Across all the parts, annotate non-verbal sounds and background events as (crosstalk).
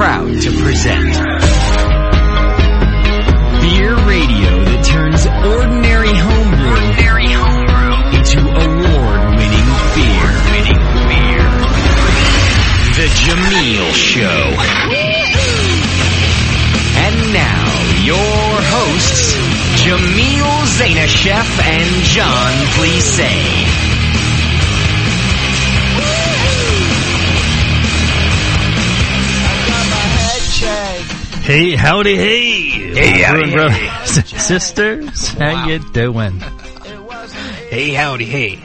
Proud to present Beer Radio that turns ordinary homebrew, ordinary homebrew into award-winning beer. Winning beer. The Jamil Show. And now, your hosts, Jamil Zainasheff and John Plisse. Hey, howdy, hey! Hey, howdy, Brewing brothers (laughs) and sisters, how you doing? Hey, howdy, hey.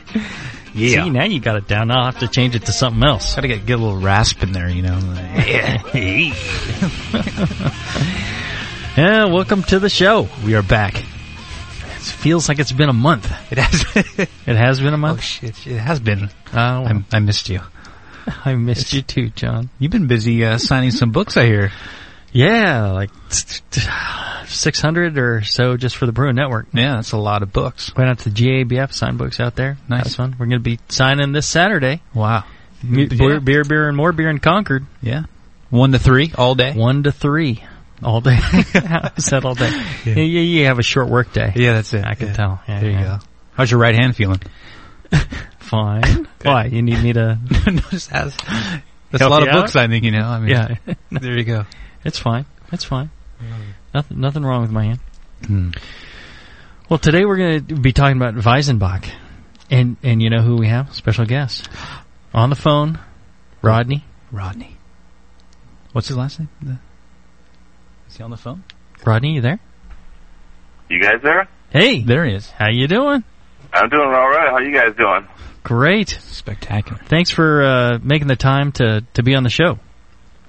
Yeah. See, now you got it down. I'll have to change it to something else. Gotta get, get a little rasp in there, you know. Yeah. (laughs) Hey. (laughs) yeah, welcome to the show. We are back. It feels like it's been a month. It has. It has been a month. oh shit! It has been. Oh, I, I missed you. I missed you too, John. You've been busy uh, signing some books, I hear. Yeah, like 600 or so just for the Brewing Network. Yeah, that's a lot of books. Went out to the GABF, signed books out there. Nice. That's fun. We're going to be signing this Saturday. Wow. Beer, Yeah. beer, beer, and more beer in Concord. Yeah. One to three all day. One to three. All day. (laughs) I said all day. Yeah. You, you have a short work day. Yeah, that's it. I can Yeah. tell. Yeah, there you go. How's your right hand feeling? (laughs) Fine. Why? You need me to? (laughs) no, just as, that's Help a lot of out? I think you know. I mean, Yeah. there you go. It's fine. It's fine. Nothing, nothing wrong with my hand. Hmm. Well, today we're going to be talking about Weizenbock, And, and you know who we have? Special guest. On the phone, Rodney. Rodney. What's his last name? The- Is he on the phone? Rodney, you there? You guys there? Hey, There he is. how you doing? I'm doing all right. How you guys doing? Great. Spectacular. Thanks for uh, making the time to, to be on the show.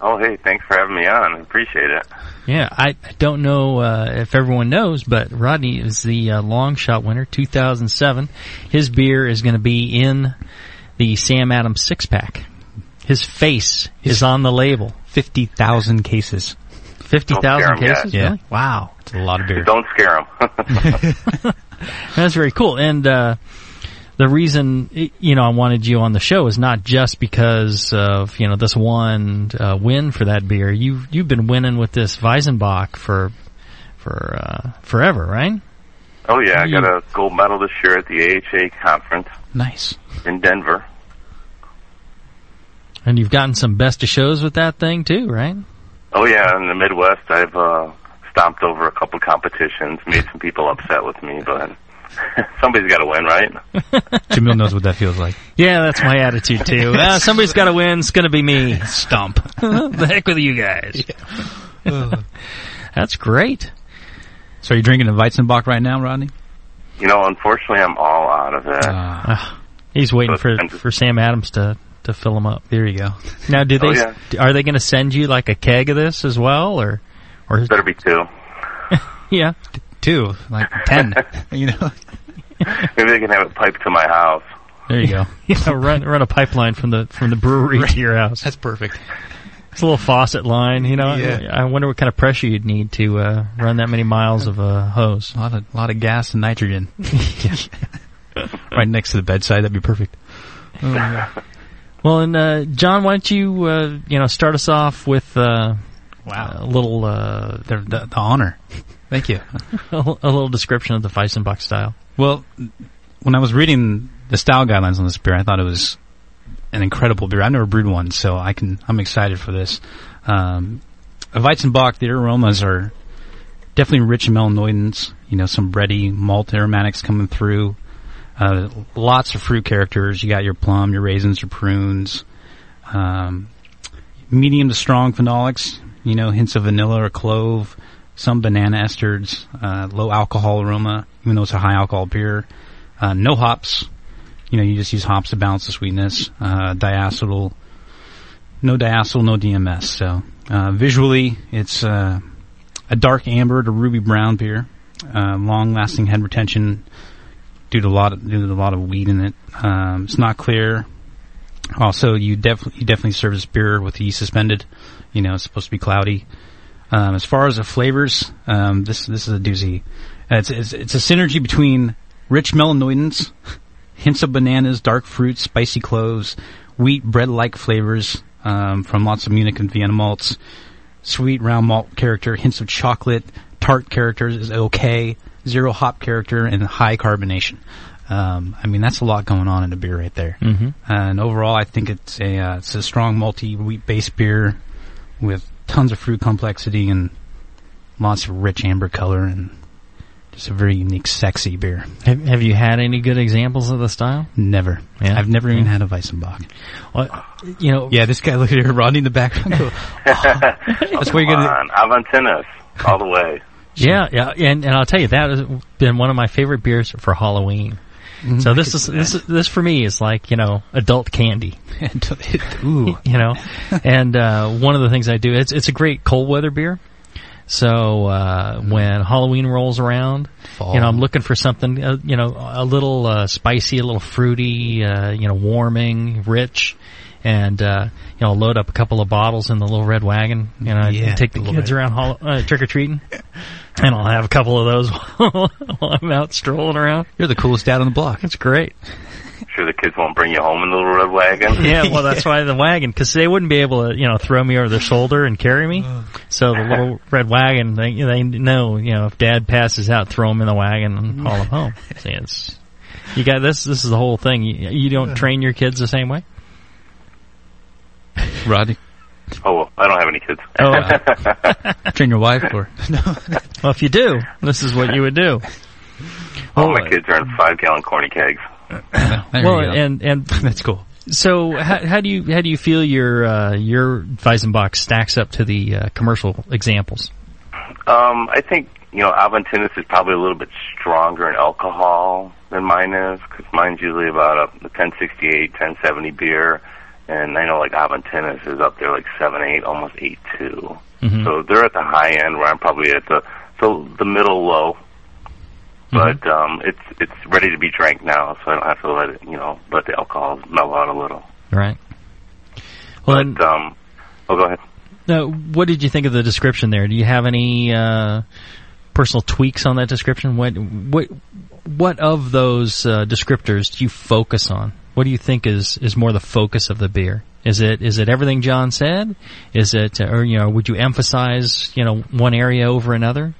Oh, hey, thanks for having me on. I appreciate it. Yeah, I, I don't know uh, if everyone knows, but Rodney is the uh, Longshot winner, 2007. His beer is going to be in the Sam Adams six pack. His face is on the label. 50,000 cases. Fifty Don't scare thousand 'em yet. cases. Yeah. Really? Wow, It's a lot of beer. Don't scare him. (laughs) (laughs) that's very cool. And uh, the reason you know I wanted you on the show is not just because of you know this one uh, win for that beer. You you've been winning with this Weizenbock for for uh, forever, right? oh, yeah, I got a gold medal this year at the AHA conference Nice. in Denver. And you've gotten some best of shows with that thing too, right? Oh, yeah, in the Midwest, I've uh, stomped over a couple competitions, made some people upset with me, but (laughs) somebody's got to win, right? (laughs) Jamil knows what that feels like. Yeah, that's my attitude too. Ah, (laughs) somebody's got to win. It's going to be me. Stump. the heck with you guys. that's great. So are you drinking a Weizenbock right now, Rodney? You know, unfortunately, I'm all out of it. Uh, he's waiting But- for and- for Sam Adams to to fill him up. there you go. Now, do they? Oh, yeah. Are they going to send you like a keg of this as well, or or Better be two. yeah? Two, like ten. (laughs) you know. Maybe they can have it piped to my house. There you go. (laughs) Yeah, run run a pipeline from the from the brewery to your house. That's perfect. It's a little faucet line, you know. Yeah. I wonder what kind of pressure you'd need to uh, run that many miles of a hose. A lot of lot of gas and nitrogen. (laughs) right next to the bedside. That'd be perfect. Well, and uh, John, why don't you uh, you know start us off with uh, Wow. a little uh, The, the, the honor. Thank you. (laughs) a little description of the Weizenbock style. Well, when I was reading the style guidelines on this beer, I thought it was an incredible beer. I've never brewed one, so I can I'm excited for this. Um, a Weizenbock, the aromas are definitely rich melanoidins. You know, some bready malt aromatics coming through. Uh, lots of fruit characters. You got your plum, your raisins, your prunes. Um, medium to strong phenolics. You know, hints of vanilla or clove, some banana esters, uh, low alcohol aroma, even though it's a high alcohol beer. Uh, no hops. You know, you just use hops to balance the sweetness. Uh, diacetyl, no diacetyl, no DMS. So uh, visually, it's uh, a dark amber to ruby brown beer. Uh, long-lasting head retention due to a lot of due to a lot of weed in it. Um, it's not clear. Also, you definitely you definitely serve this beer with yeast suspended. You know, it's supposed to be cloudy. Um, as far as the flavors, um, this this is a doozy. It's, it's it's a synergy between rich melanoidins, hints of bananas, dark fruits, spicy cloves, wheat bread-like flavors um, from lots of Munich and Vienna malts, sweet round malt character, hints of chocolate, tart characters is okay, zero hop character, and high carbonation. Um, I mean, that's a lot going on in a beer right there. Mm-hmm. And overall, I think it's a uh, it's a strong multi wheat based beer with tons of fruit complexity and lots of rich amber color and just a very unique, sexy beer. Have, have you had any good examples of the style? Never. Yeah. I've never even had a Weizenbock. Well, you know, Yeah, this guy, look at her, Rodney in the background. (laughs) Go, oh. That's where you're gonna. on, Aventinus, all the way. Yeah, yeah, and and I'll tell you that has been one of my favorite beers for Halloween. Mm-hmm. So this is this this for me is like you know adult candy, (laughs) Ooh. (laughs) you know, and uh, one of the things I do it's it's a great cold weather beer. So uh, when Halloween rolls around, you know I'm looking for something uh, you know a little uh, spicy, a little fruity, uh, you know warming, rich. And uh, you know, load up a couple of bottles in the little red wagon. You know, Yeah, take the kids red- around hol- uh, trick or treating, (laughs) and I'll have a couple of those (laughs) while I'm out strolling around. You're the coolest dad on the block. It's great. Sure, the kids won't bring you home in the little red wagon. (laughs) Yeah, well, that's why the wagon, because they wouldn't be able to, you know, throw me over their shoulder and carry me. So the little red wagon, they they know, you know, if Dad passes out, throw him in the wagon and haul him home. See, it's you got this. This is the whole thing. You, you don't train your kids the same way. (laughs) Rodney, Oh, well, I don't have any kids. Oh, (laughs) uh, train your wife or (laughs) no? well, if you do, this is what you would do. All Well, my kids are in five gallon corny kegs. There well, you go. and and that's cool. so how, how do you how do you feel your uh, your Weizenbock stacks up to the uh, commercial examples? Um, I think you know Aventinus is probably a little bit stronger in alcohol than mine is because mine's usually about a, a 1068, 1070 beer, and I know like Aventinus is up there like seven eight, almost eight two. Mhm. So they're at the high end where I'm probably at the so the middle low. But um, it's it's ready to be drank now, so I don't have to let it you know let the alcohol mellow out a little. Right. Well, But um, oh, go ahead. Now, what did you think of the description there? Do you have any uh, personal tweaks on that description? What what what of those uh, descriptors do you focus on? What do you think is is more the focus of the beer? Is it is it everything John said? Is it or you know would you emphasize you know one area over another?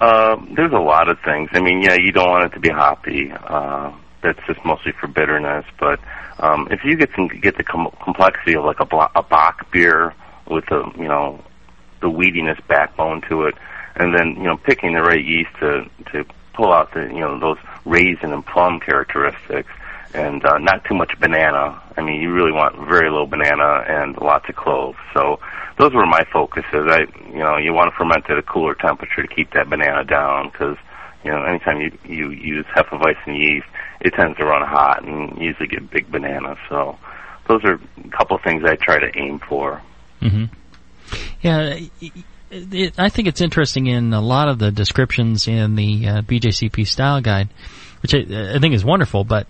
Uh, there's a lot of things. I mean, yeah, you don't want it to be hoppy. Uh, that's just mostly for bitterness. But um, if you get some get the com- complexity of like a, blo- a bock beer with the you know the weediness backbone to it, and then you know picking the right yeast to to pull out the you know those raisin and plum characteristics, and uh, not too much banana. I mean, you really want very low banana and lots of cloves. So those were my focuses. I, you know, you want to ferment at a cooler temperature to keep that banana down because, you know, anytime you you use Hefeweizen yeast, it tends to run hot and you usually get big bananas. So those are a couple of things I try to aim for. Mm-hmm. Yeah, it, it, I think it's interesting in a lot of the descriptions in the uh, BJCP style guide, which I, I think is wonderful. But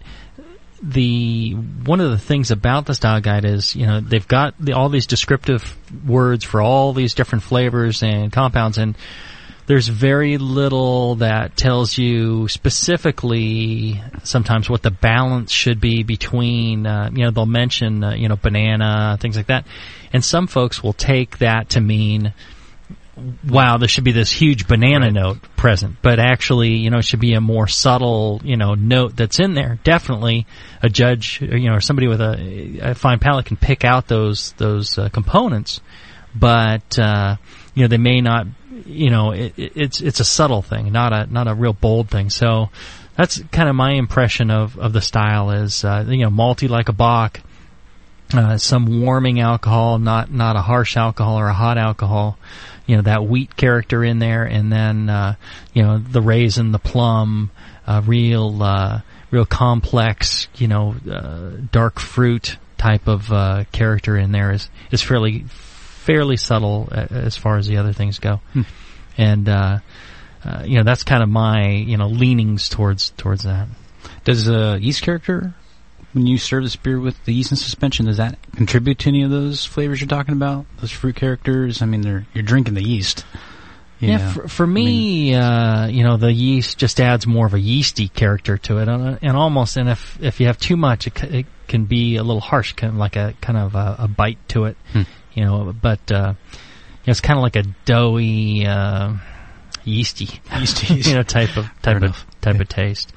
the one of the things about the style guide is you know they've got the, all these descriptive words for all these different flavors and compounds and there's very little that tells you specifically sometimes what the balance should be between uh, you know they'll mention uh, you know banana things like that. And some folks will take that to mean wow, there should be this huge banana note present, but actually, you know, it should be a more subtle, you know, note that's in there. Definitely, a judge, you know, or somebody with a, a fine palate can pick out those those uh, components, but uh, you know, they may not. You know, it, it- it's it's a subtle thing, not a not a real bold thing. So that's kind of my impression of of the style is, uh, you know, malty like a bock, uh, some warming alcohol, not not a harsh alcohol or a hot alcohol. You know that wheat character in there, and then uh, you know the raisin, the plum, uh, real uh, real complex. You know, uh, dark fruit type of uh, character in there is is fairly fairly subtle as far as the other things go, Hmm. and uh, uh, you know that's kind of my you know leanings towards towards that. Does uh, yeast character, when you serve this beer with the yeast and suspension, does that contribute to any of those flavors you're talking about? Those fruit characters? I mean, they're you're drinking the yeast. you Yeah, for, for me, uh, you know, the yeast just adds more of a yeasty character to it, and, and almost, and if if you have too much, it, it can be a little harsh, kind of like a kind of a, a bite to it, Hmm. you know. But uh, it's kind of like a doughy, uh, yeasty, Yeasty. (laughs) you know, type of Fair type of enough. type Yeah. of taste.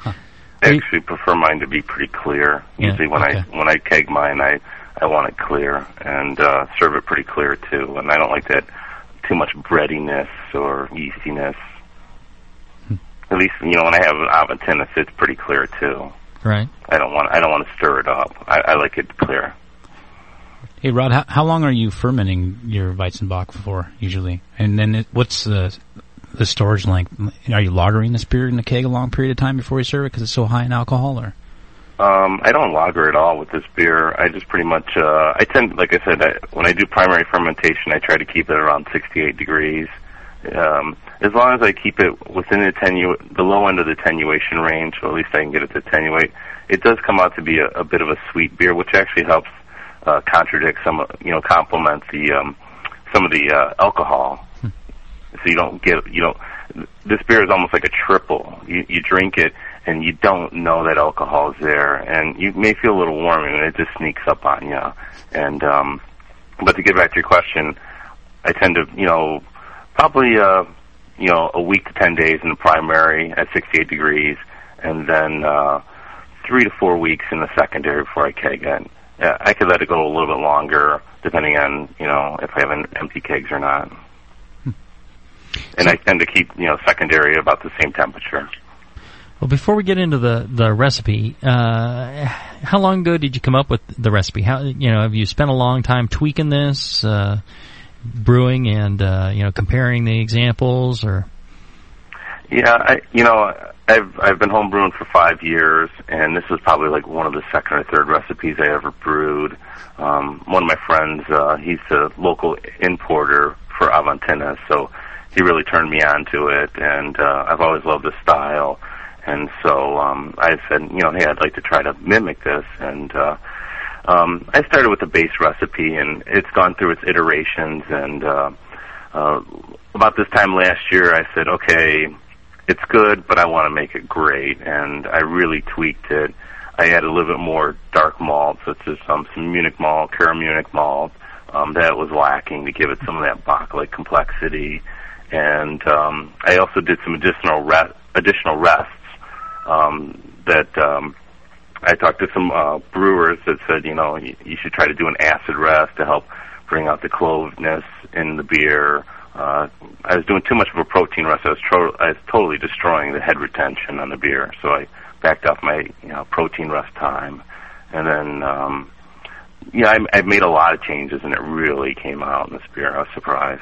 I actually prefer mine to be pretty clear. Yeah, Usually when okay. I when I keg mine, I I want it clear and uh, serve it pretty clear too. And I don't like that too much breadiness or yeastiness. Hmm. At least you know when I have an Aventinus, it's pretty clear too. Right. I don't want I don't want to stir it up. I, I like it clear. Hey Rod, how, how long are you fermenting your Weizenbock for usually? And then it, what's the the storage length? Are you lagering this beer in the keg a long period of time before you serve it because it's so high in alcohol? Or Um, I don't lager at all with this beer. I just pretty much, uh, I tend, like I said, I, when I do primary fermentation, I try to keep it around 68 degrees. Um, as long as I keep it within the, attenu- the low end of the attenuation range, or at least I can get it to attenuate, it does come out to be a, a bit of a sweet beer, which actually helps uh, contradict some, you know, complement the um, some of the uh, alcohol. So you don't get, you know, this beer is almost like a triple. You, you drink it and you don't know that alcohol is there, and you may feel a little warm, and it just sneaks up on you. And um, but to get back to your question, I tend to, you know, probably, uh, you know, a week to ten days in the primary at 68 degrees, and then uh, three to four weeks in the secondary before I keg it. I could let it go a little bit longer, depending on, you know, if I have an empty kegs or not. And I tend to keep, you know, secondary about the same temperature. Well, before we get into the the recipe, uh, how long ago did you come up with the recipe? How you know have you spent a long time tweaking this, uh, brewing, and uh, you know comparing the examples, or Yeah, I you know I've I've been home brewing for five years, and this was probably like one of the second or third recipes I ever brewed. Um, one of my friends, uh, he's a local importer for Avantina, so he really turned me on to it, and uh, I've always loved the style. And so um, I said, you know, hey, I'd like to try to mimic this, and uh, um, I started with the base recipe, and it's gone through its iterations. And uh, uh, about this time last year, I said, okay, it's good, but I want to make it great, and I really tweaked it. I added a little bit more dark malt, such as um, some Munich malt, Cara Munich malt, um, that was lacking to give it some of that bock-like complexity. And um, I also did some additional re- additional rests um, that um, I talked to some uh, brewers that said, you know, you, you should try to do an acid rest to help bring out the cloveness in the beer. Uh, I was doing too much of a protein rest. I was, tro- I was totally destroying the head retention on the beer. So I backed off my you know protein rest time, and then um, yeah, I, I made a lot of changes, and it really came out in this beer. I was surprised.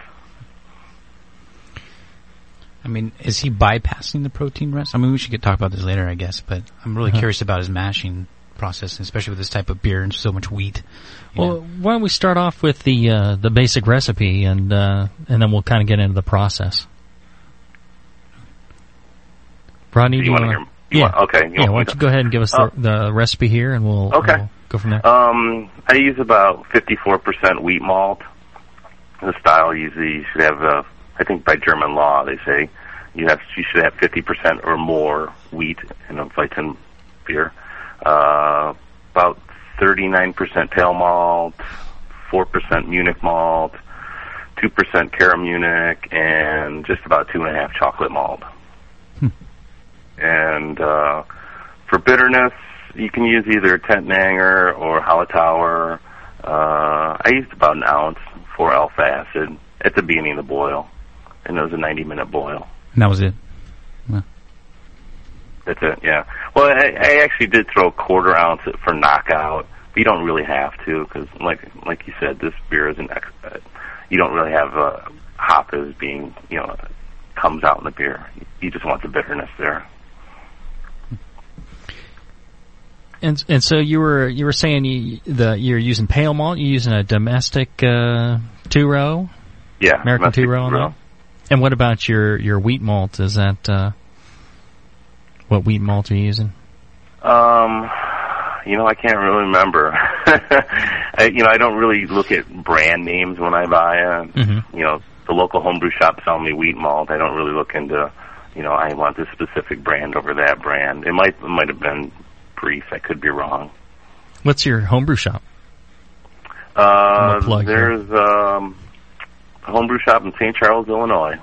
I mean, is he bypassing the protein rest? I mean, we should get talk about this later, I guess. But I'm really Uh-huh. curious about his mashing process, especially with this type of beer and so much wheat. well, know. why don't we start off with the uh, the basic recipe, and uh, and then we'll kind of get into the process. Rodney, Do do you you want to hear? Yeah. want- okay. you Yeah, want why don't you go ahead and give us Oh. the, the recipe here, and we'll, Okay. we'll go from there. Um, I use about 54% wheat malt. The style usually you should have, uh, I think by German law they say you have you should have 50% or more wheat in a Weizen beer. Uh, about 39% pale malt, 4% Munich malt, 2% Cara Munich, and just about two and a half chocolate malt. And uh, for bitterness, you can use either Tettnanger or Hallertauer. Uh, I used about an ounce for alpha acid at the beginning of the boil, and it was a 90 minute boil. And that was it. That's it, yeah. Well, I, I actually did throw a quarter ounce for knockout But you don't really have to because, like like you said, this beer is an ex- uh, you don't really have uh, hop as being you know comes out in the beer. You just want the bitterness there. And and so you were you were saying you, the you're using pale malt. You're using a domestic uh, two row, Yeah, American two row on that. And what about your your wheat malt? Is that uh, what wheat malt are you using? Um, you know, I can't really remember. (laughs) I, you know, I don't really look at brand names when I buy it. Mhm. You know, the local homebrew shop sell me wheat malt. I don't really look into, you know, I want this specific brand over that brand. It might it might have been Briess. I could be wrong. What's your homebrew shop? Uh, a there's um, a homebrew shop in St. Charles, Illinois.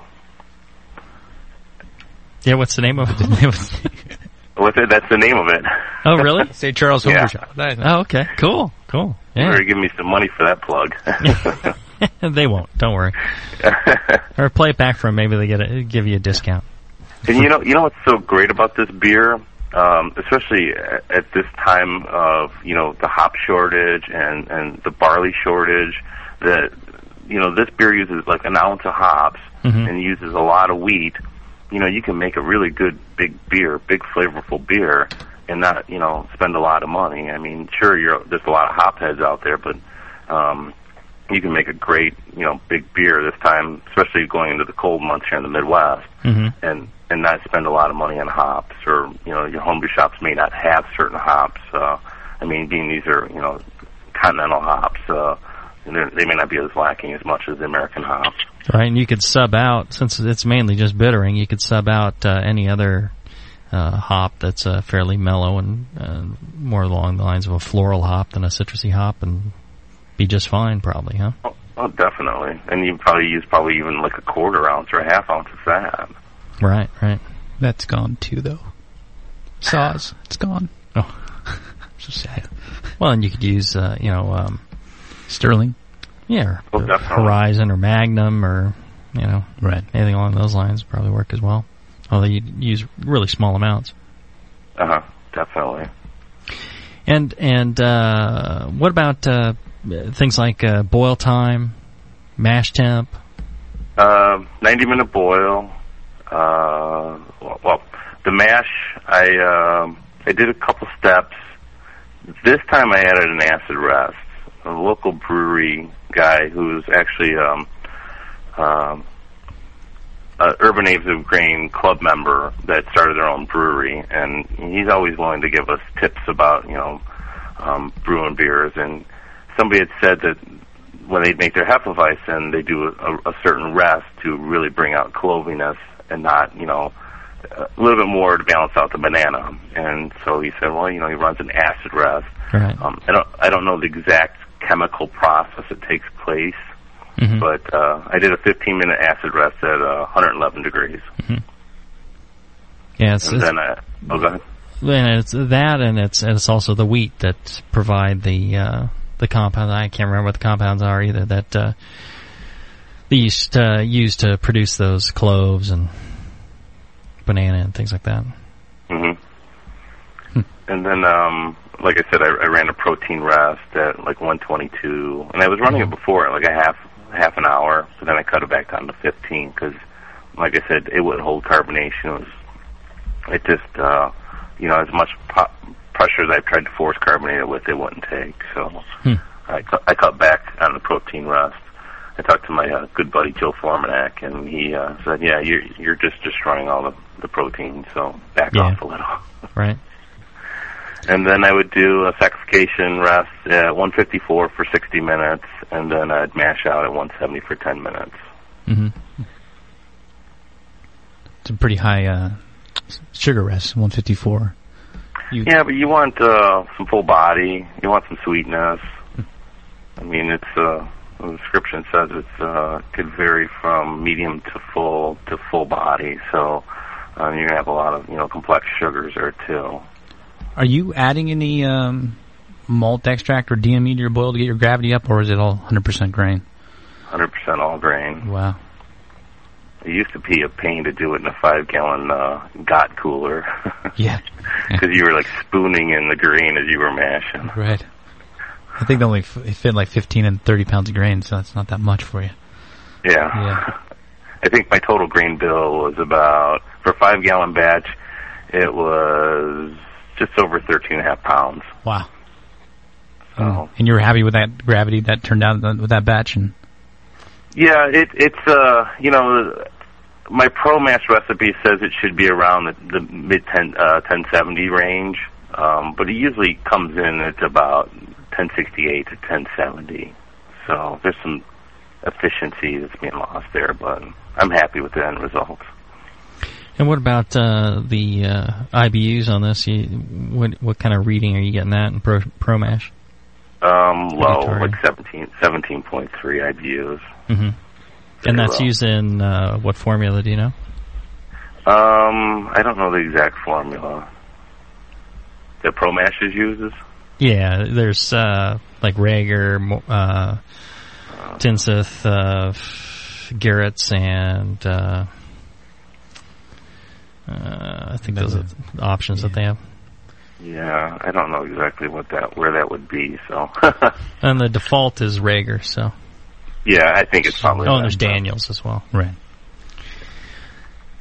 Yeah, what's the name of it? (laughs) With it, that's the name of it. oh, really? (laughs) St. Charles Yeah. Homebrew Shop. That- Oh, okay. Cool. Cool. You Yeah. better give me some money for that plug. (laughs) they won't. Don't worry. Or play it back for them. Maybe they get a, give you a discount. And you know, you know what's so great about this beer, um, especially at, at this time of you know the hop shortage and and the barley shortage. That you know this beer uses like an ounce of hops Mhm. and uses a lot of wheat. You know, you can make a really good big beer, big flavorful beer, and not you know spend a lot of money. I mean, sure, you're there's a lot of hop heads out there, but um, you can make a great you know big beer this time, especially going into the cold months here in the Midwest hmm and and not spend a lot of money on hops or you know your homebrew shops may not have certain hops uh i mean being these are you know continental hops uh they may not be as lacking as much as the american hops Right, and you could sub out since it's mainly just bittering. You could sub out uh, any other uh, hop that's uh, fairly mellow and uh, more along the lines of a floral hop than a citrusy hop, and be just fine, probably, huh? oh, oh definitely and you probably use probably even like a quarter ounce or a half ounce of that Right, right. That's gone too, though. Saaz, it's gone. Oh. (laughs) so sad. Well, and you could use, uh, you know, um, Sterling. yeah, Oh, or definitely. Horizon or Magnum or you know Right. anything along those lines would probably work as well. Although you use really small amounts. uh-huh definitely And and uh, what about uh, things like uh, boil time, mash temp? Um, 90 minute boil. Uh, well, well, the mash, I um, I did a couple steps. This time I added an acid rest. A local brewery guy who's actually um, um, a Urban Knaves of Grain club member that started their own brewery, and he's always willing to give us tips about you know um, brewing beers. And somebody had said that when they make their Hefeweizen, they do a, a certain rest to really bring out cloviness and not, you know, a little bit more to balance out the banana. And so he said, well, you know, he runs an acid rest. Right. Um, I don't, I don't know the exact chemical process that takes place, Mhm. but uh, I did a 15 minute acid rest at uh, 111 degrees, Yeah, it's, and it's, then I, oh, go ahead. and it's that, and it's and it's also the wheat that provide the uh, the compounds. I can't remember what the compounds are either. That uh, the yeast uh, used to produce those cloves and banana and things like that. hmm And then, um, like I said, I, I ran a protein rest at like 122, and I was running it before like a half half an hour. So then I cut it back down to 15 because, like I said, it would hold carbonation. It was, it just, uh, you know, as much po- pressure as I tried to force carbonate it with, it wouldn't take. So Hmm. I cut I cut back on the protein rest. I talked to my uh, good buddy Joe Formanek, and he uh, said, "Yeah, you're you're just destroying all the the protein, so back Yeah. off a little." (laughs) Right. And then I would do a sacchification rest at 154 for 60 minutes, and then I'd mash out at 170 for 10 minutes. hmm It's a pretty high uh, sugar rest, 154. You, Yeah, but you want uh, some full body. You want some sweetness. I mean, it's uh, the description says it's uh, could vary from medium to full to full body. So um, you're gonna have a lot of you know complex sugars there too. Are you adding any um, malt extract or DME to your boil to get your gravity up, or is it all 100% grain? 100% all grain. Wow. It used to be a pain to do it in a five gallon uh, got cooler. (laughs) Yeah. because you were like spooning in the grain as you were mashing. Right. I think they only f- fit like 15 and 30 pounds of grain, so that's not that much for you. Yeah. Yeah. (laughs) I think my total grain bill was about for a five gallon batch. It was just over thirteen and a half pounds. Wow. So And you were happy with that gravity that turned out with that batch, and yeah, it it's uh you know my Pro Mash recipe says it should be around the, the mid ten uh, ten seventy range, um, but it usually comes in at about ten sixty eight to ten seventy. So there's some efficiency that's being lost there, but I'm happy with the end results. And what about uh, the uh, IBUs on this? You, what what kind of reading are you getting that in Pro, Pro Mash? Um, low, like 17, 17.3 IBUs. hmm And that's low. used in uh, what formula? Do you know? Um, I don't know the exact formula that ProMashers uses. Yeah, there's uh, like Rager, uh, Tinseth, uh, Garetz, and uh, uh, I think those are the options that they have. Yeah, I don't know exactly what that where that would be. So, (laughs) And the default is Rager. So yeah, I think it's probably. oh, and that. there's Daniels as well. right.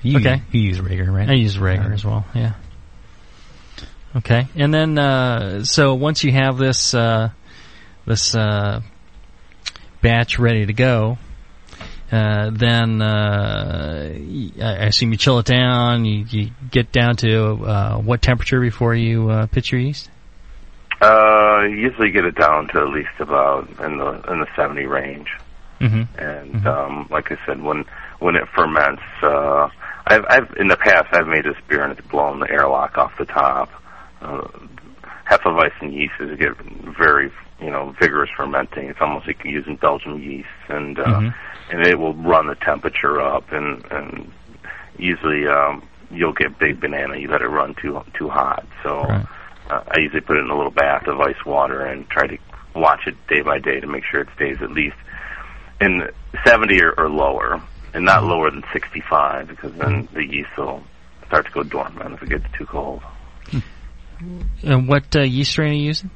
You, Okay. You use Rager, right? I use Rager as well. Yeah. Okay, and then uh, so once you have this uh, this uh, batch ready to go, uh, then uh, I assume you chill it down. You, you get down to uh, what temperature before you uh, pitch your yeast? Uh, usually get it down to at least about in the in the seventy range. Mm-hmm. and um, like I said, when when it ferments, uh, I've, I've in the past I've made this beer and it's blown the airlock off the top. Uh, Hefeweizen yeast is get very you know vigorous fermenting. It's almost like using Belgian yeast, and uh, Mhm. And it will run the temperature up, and and usually um, you'll get big banana. You let it run too too hot, so. Right. Uh, I usually put it in a little bath of ice water and try to watch it day by day to make sure it stays at least in 70 or, or lower, and not lower than 65 because then the yeast will start to go dormant if it gets too cold. And what uh, yeast strain are you using?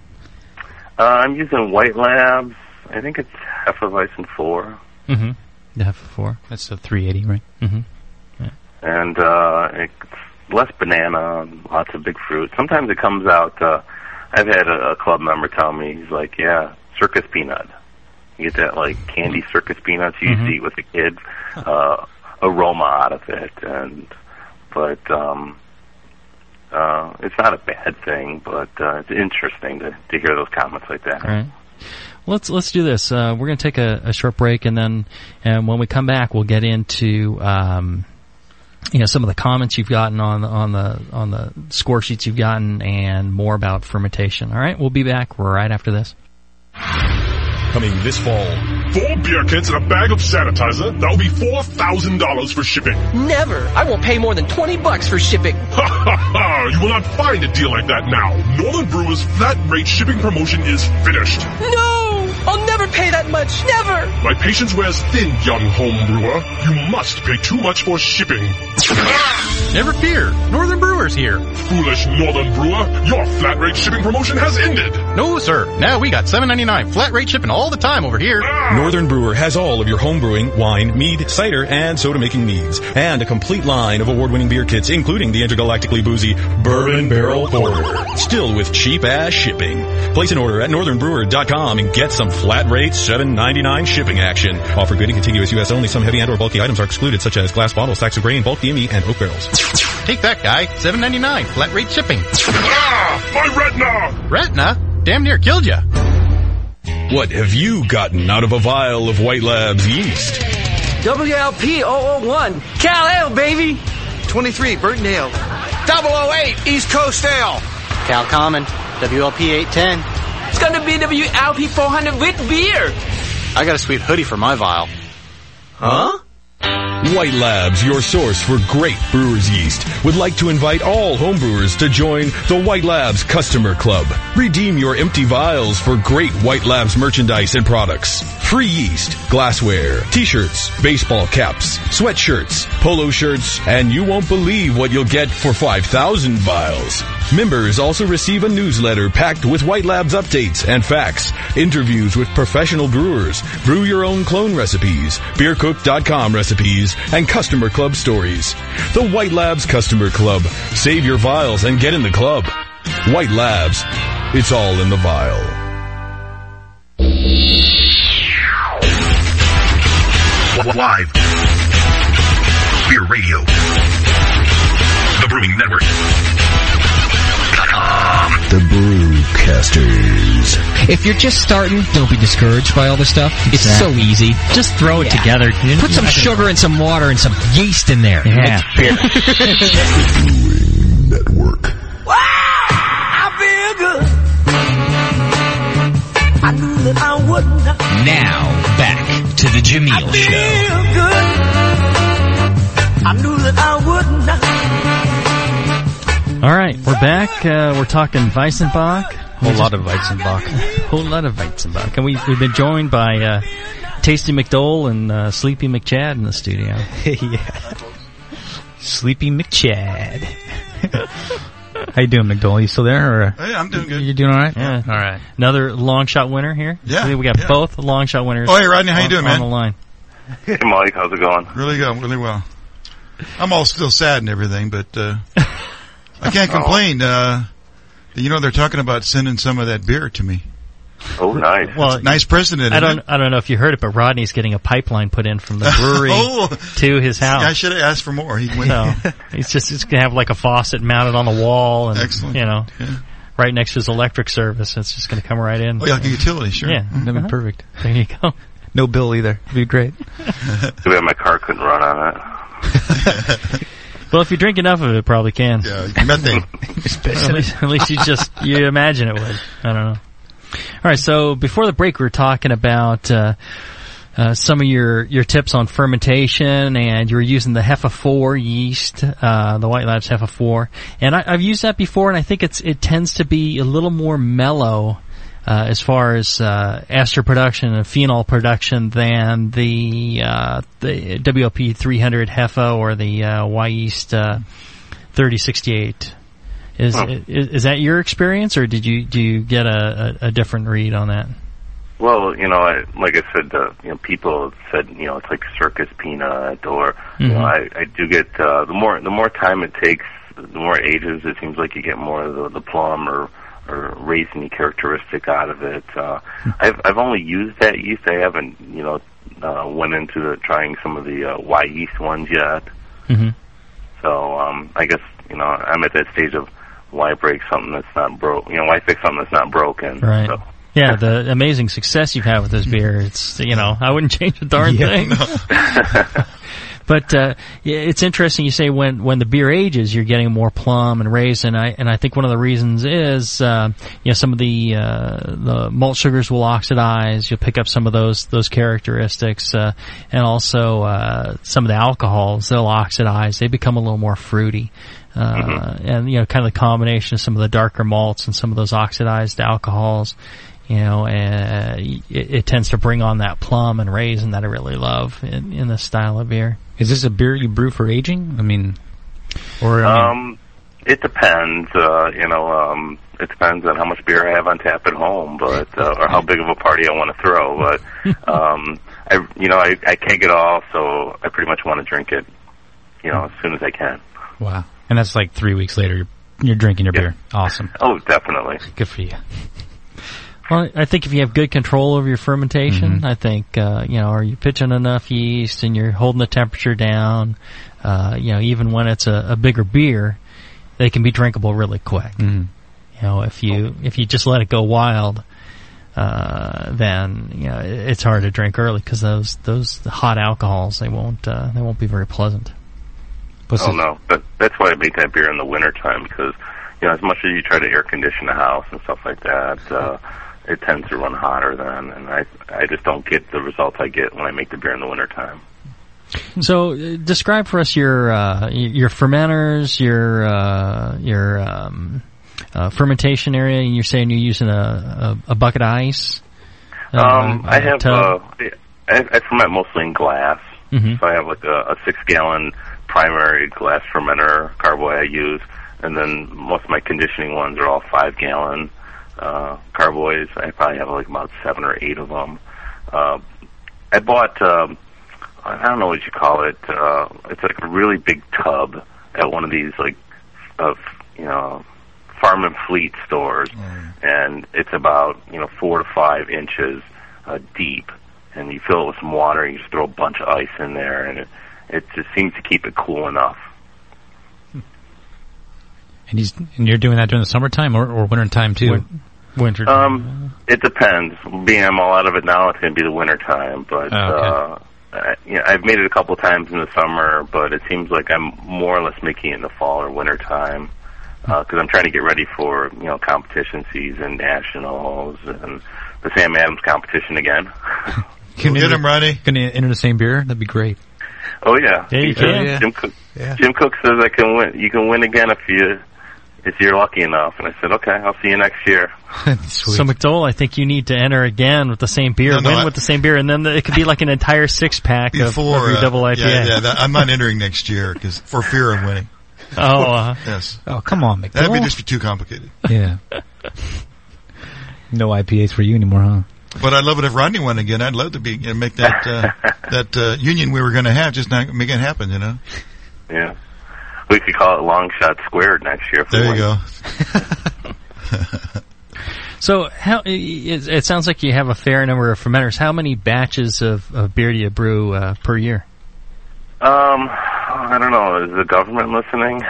Uh, I'm using White Labs. I think it's Hefeweizen 4. Mm-hmm. The Hef four. That's the 380, right? Mm-hmm. and uh, it's less banana, lots of big fruit. Sometimes it comes out. Uh, I've had a, a club member tell me he's like, "Yeah, circus peanut." You get that like candy circus peanuts you used to Mhm. eat with the kid, uh, aroma out of it, and but um, uh, it's not a bad thing, but uh, it's interesting to to hear those comments like that. All right. Let's let's do this. Uh, we're going to take a, a short break, and then and when we come back, we'll get into um, you know some of the comments you've gotten on the, on the on the score sheets you've gotten, and more about fermentation. All right, we'll be back right after this. Coming this fall. Four beer kits and a bag of sanitizer. That'll be four thousand dollars for shipping. Never! I won't pay more than 20 bucks for shipping. (laughs) Ha ha ha! You will not find a deal like that now. Northern Brewers flat rate shipping promotion is finished. No! I'll never pay that much! Never! My patience wears thin, young home brewer. You must pay too much for shipping. Never fear. Northern Brewers here. Foolish Northern Brewer, your flat rate shipping promotion has ended. No, sir. Now we got 7.99 flat rate shipping all the time over here. Ah! Northern Brewer has all of your home brewing, wine, mead, cider, and soda making needs. And a complete line of award winning beer kits, including the intergalactically boozy Bourbon Barrel Porter. Still with cheap ass shipping. Place an order at northernbrewer.com and get some flat rate $7.99 shipping action. Offer good and contiguous U.S. only. Some heavy and or bulky items are excluded, such as glass bottles, sacks of grain, bulk DME, and oak barrels. Take that, guy. 7.99 flat rate shipping. Ah! My retina! Retina? Damn near killed ya. What have you gotten out of a vial of White Labs yeast? WLP 001. Cal Ale, baby! 23, Burton Ale. 008, East Coast Ale. Cal Common, WLP 810. It's gonna be WLP 400 with beer. I got a sweet hoodie for my vial. Huh? White Labs, your source for great brewer's yeast, would like to invite all homebrewers to join the White Labs Customer Club. Redeem your empty vials for great White Labs merchandise and products. Free yeast, glassware, t-shirts, baseball caps, sweatshirts, polo shirts, and you won't believe what you'll get for 5,000 vials. Members also receive a newsletter packed with White Labs updates and facts, interviews with professional brewers, brew your own clone recipes, beercook.com recipes, and customer club stories. The White Labs Customer Club. Save your vials and get in the club. White Labs. It's all in the vial. Live. Beer Radio. The Brewing Network. The Brewcasters. If you're just starting, don't be discouraged by all this stuff. It's so easy. Just throw it together. Put some sugar and some water and some yeast in there. Yeah. (laughs) Network. I feel good. I knew that I would not Now, back to the Jamil Show. feel good. I knew that I would not. All right, we're back. Uh, we're talking Weizenbock. whole lot of Weizenbock. (laughs) whole lot of Weizenbock, and we, we've been joined by uh, Tasty McDole and uh, Sleepy McChad in the studio. (laughs) yeah. Sleepy McChad. (laughs) How you doing, McDole? You still there? Or Hey, I'm doing good. You doing all right? Yeah. All right. Another Longshot winner here. Yeah, we, we got yeah. both Longshot winners. Oh, hey, Rodney, how you on- doing, on man? the line. Hey, Mike, how's it going? Really good, really well. I'm all still sad and everything, but uh, I can't complain. Uh, you know, they're talking about sending some of that beer to me. Oh, nice. Well, Nice precedent. I don't it? I don't know if you heard it, but Rodney's getting a pipeline put in from the brewery (laughs) Oh. to his house. I should have asked for more. He went. So (laughs) he's just he's gonna have like a faucet mounted on the wall, and Excellent. you know, Yeah. right next to his electric service. It's just gonna come right in. Oh, yeah, like a utility, sure. Yeah, That'd be Uh-huh. perfect. There you go. No bill either. It'd be great. (laughs) Too bad my car couldn't run on it. Well, if you drink enough of it, it probably can. Yeah, methane. (laughs) at, least, at least you just you imagine it would. I don't know. All right, so before the break, we were talking about uh, uh, some of your your tips on fermentation, and you were using the Hefa Four yeast, uh, the White Labs Hefa Four, and I, I've used that before, and I think it's it tends to be a little more mellow. Uh, as far as uh, ester production and phenol production than the uh, the WLP 300 Hefa or the uh, Wyeast uh, 3068. Is, Huh. is is that your experience, or did you do you get a, a, a different read on that? Well, you know, I, like I said, uh, you know, people said, you know, it's like circus peanut, or you know, Mhm. I, I do get uh, the more the more time it takes, the more ages, it seems like you get more of the, the plum or or any characteristic out of it. Uh, I've I've only used that yeast. I haven't, you know, uh, went into the, trying some of the uh, Wyeast ones yet. Mm-hmm. So um, I guess you know I'm at that stage of why break something that's not broke. You know, why fix something that's not broken. Right. So. Yeah, the amazing success you've had with this beer. It's you know I wouldn't change a darn Yeah, thing. (laughs) (laughs) But uh, it's interesting. You say when when the beer ages, you're getting more plum and raisin. I and I think one of the reasons is uh, you know some of the uh, the malt sugars will oxidize. You'll pick up some of those those characteristics, uh, and also uh, some of the alcohols they'll oxidize. They become a little more fruity. Uh, and you know, kind of the combination of some of the darker malts and some of those oxidized alcohols, you know, uh, it, it tends to bring on that plum and raisin that I really love in, in this style of beer. Is this a beer you brew for aging? I mean, or I mean, Um, it depends. Uh, you know, um, it depends on how much beer I have on tap at home, but uh, or how big of a party I want to throw. But (laughs) um, I, you know, I, I keg it all, so I pretty much want to drink it, you know, as soon as I can. wow. And that's like three weeks later. You're, you're drinking your beer. Awesome. Oh, definitely. Good for you. Well, I think if you have good control over your fermentation, I think uh, you know, are you pitching enough yeast and you're holding the temperature down, uh, you know, even when it's a, a bigger beer, they can be drinkable really quick. Mm. You know, if you if you just let it go wild, uh, then you know it- it's hard to drink early because those those hot alcohols they won't uh, they won't be very pleasant. What's oh the- no, but that's why I make that beer in the winter time because you know as much as you try to air condition the house and stuff like that, uh, it tends to run hotter then, and I I just don't get the results I get when I make the beer in the wintertime. So, uh, describe for us your uh, your fermenters, your uh, your um, uh, fermentation area. And you're saying you're using a, a, a bucket of ice. Uh, Um, I have uh, I, I ferment mostly in glass, Mhm. so I have like a, a six gallon primary glass fermenter carboy I use. and then most of my conditioning ones are all five gallon uh, carboys. I probably have like about seven or eight of them. Uh, I bought um, I don't know what you call it. Uh, it's like a really big tub at one of these like of you know farm and fleet stores, and it's about you know four to five inches uh, deep, and you fill it with some water. and You just throw a bunch of ice in there, and it it just seems to keep it cool enough. And he's and you're doing that during the summertime or, or winter time too. Winter. Um, it depends. Being I'm all out of it now, it's going to be the winter time. But Oh, uh, I, you know, I've made it a couple times in the summer, but it seems like I'm more or less making it in the fall or winter time because I'm trying to get ready for you know competition season, nationals, and the Sam Adams competition again. (laughs) Can you Get him, Ronnie. Going to enter the same beer? That'd be great. Oh yeah, Yeah, you He can. says- Jim Koch. Yeah. Jim Koch says I can win. You can win again if you if you're lucky enough. And I said, okay, I'll see you next year. (laughs) Sweet. So McDole, I think you need to enter again with the same beer, No, no, win I- with the same beer, and then the, it could be like an entire six pack of, of your uh, double IPA. Yeah, yeah. That, I'm not entering next year because for fear of winning. Oh, uh, Yes, oh, come on, McDole. that'd be just too complicated. (laughs) yeah. no IPAs for you anymore, huh? But I'd love it if Rodney won again. I'd love to be uh, make that uh, (laughs) that uh, union we were going to have just not make it happen. You know. Yeah. We could call it Longshot squared next year. If we There you win. go. (laughs) so how it, it sounds like you have a fair number of fermenters. How many batches of, of beer do you brew uh, per year? Um, I don't know. Is the government listening?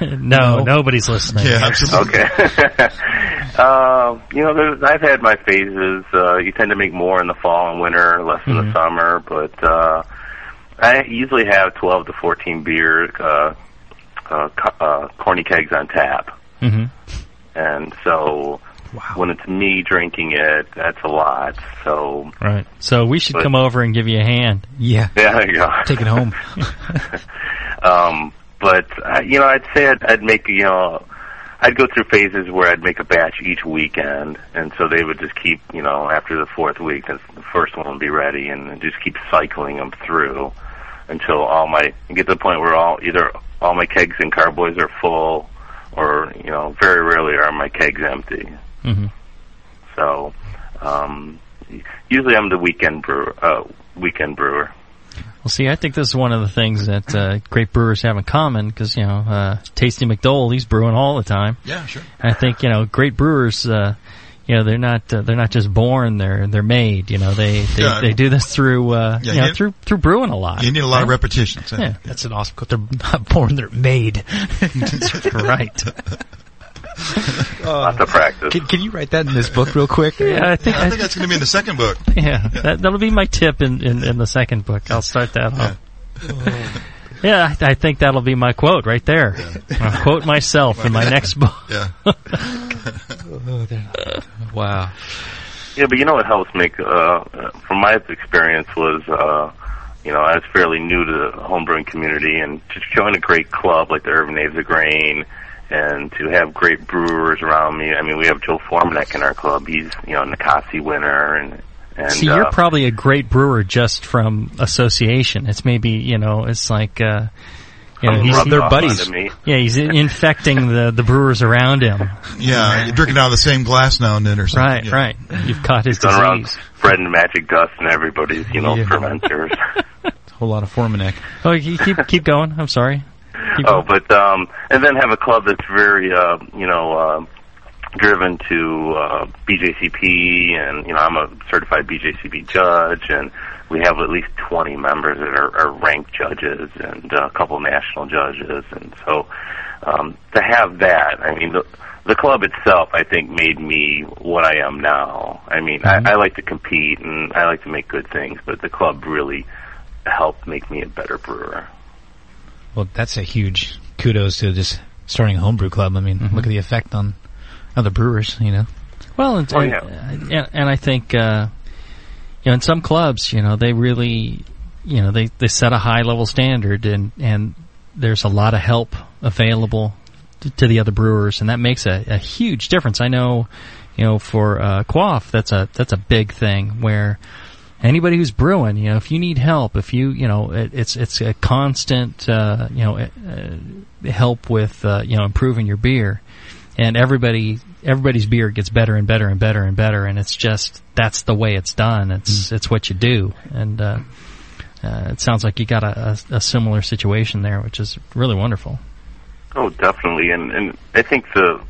(laughs) no, nobody's listening. Yeah, (laughs) absolutely. Okay. uh, you know, there's, I've had my phases. Uh, you tend to make more in the fall and winter, less in the summer. But uh, I usually have 12 to 14 beer uh, uh, uh, corny kegs on tap, hmm and so when it's me drinking it, that's a lot. So Right. So we should But- come over and give you a hand. Yeah. (laughs) yeah, there you go. Take it home. (laughs) Um, but uh, you know, I'd say I'd, I'd make you know, I'd go through phases where I'd make a batch each weekend, and so they would just keep you know after the fourth week, the the first one would be ready, and just keep cycling them through until all my get to the point where all either all my kegs and carboys are full, or you know, very rarely are my kegs empty. hmm So. Um, Usually, I'm the weekend brewer. Uh, weekend brewer. Well, see, I think this is one of the things that uh, great brewers have in common because you know, uh, Tasty McDole, he's brewing all the time. Yeah, sure. And I think you know, great brewers, uh, you know, they're not uh, they're not just born; they're they're made. You know, they they, Yeah. they do this through uh, Yeah, you know you- through through brewing a lot. You need a lot of right? repetitions. Yeah, That's an awesome quote. They're not born, they're made. (laughs) (laughs) right. Lots of practice. Can, can you write that in this book real quick? Yeah, I think I think that's going to be in the second book. (laughs) yeah, that, that'll be my tip in, in, in the second book. I'll start that off. Yeah, I, I think that'll be my quote right there. (laughs) I'll quote myself in my next book. (laughs) Yeah. (laughs) Wow. Yeah, but you know what helps make, uh, uh, from my experience was, uh, you know, I was fairly new to the homebrewing community and to join a great club like the Urban Knaves of Grain and to have great brewers around me. I mean, we have Joe Formanek in our club. He's, you know, a Ninkasi winner and, and, See, you're uh, probably a great brewer just from association. It's maybe you know, it's like uh, you know, he's rubbed they're buddies. me. yeah, he's (laughs) infecting the the brewers around him. Yeah, you're drinking out of the same glass now and then or something. Right, yeah. right. You've caught his Gone around disease. spreading magic dust and everybody's, you know, Yeah. fermenters. (laughs) A whole lot of Formanek. Oh, you keep keep going. I'm sorry. Keep Oh, going. but um, and then have a club that's very, uh, you know, uh, driven to uh, BJCP, and you know, I'm a certified BJCP judge, and we have at least 20 members that are, are ranked judges, and uh, a couple national judges, and so um, to have that, I mean, the, the club itself, I think, made me what I am now. I mean, I, I like to compete and I like to make good things, but the club really helped make me a better brewer. Well, that's a huge kudos to just starting a homebrew club. I mean, look at the effect on other brewers, you know. Well, and, Oh, yeah. and, and I think uh, you know, in some clubs, you know, they really, you know, they they set a high level standard, and and there's a lot of help available to, to the other brewers, and that makes a, a huge difference. I know, you know, for uh, Quaff, that's a that's a big thing where. anybody who's brewing, you know, if you need help, if you, you know, it, it's it's a constant, uh, you know, uh, help with, uh, you know, improving your beer, and everybody everybody's beer gets better and better and better and better, and it's just that's the way it's done. It's it's what you do, and uh, uh, it sounds like you got a, a, a similar situation there, which is really wonderful. Oh, definitely, and and I think the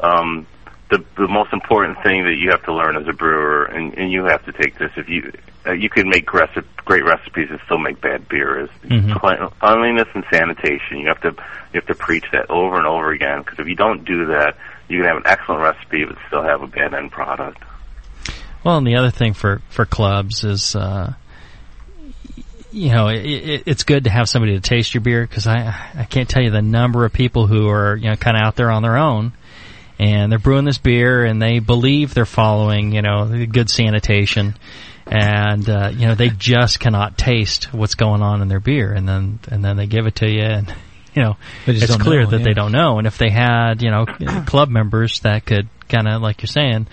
um, the the most important thing that you have to learn as a brewer, and, and you have to take this if you uh, you can make reci- great recipes and still make bad beer is Mhm. cleanliness and sanitation. You have to you have to preach that over and over again because if you don't do that, you can have an excellent recipe but still have a bad end product. Well, and the other thing for for clubs is, uh, you know, it, it, it's good to have somebody to taste your beer because I I can't tell you the number of people who are you know kind of out there on their own. And they're brewing this beer, and they believe they're following, you know, good sanitation, and uh, you know they just cannot taste what's going on in their beer, and then and then they give it to you, and (laughs) you know it's clear know, that yeah. they don't know. And if they had, you know, (clears throat) club members that could kind of, like you're saying,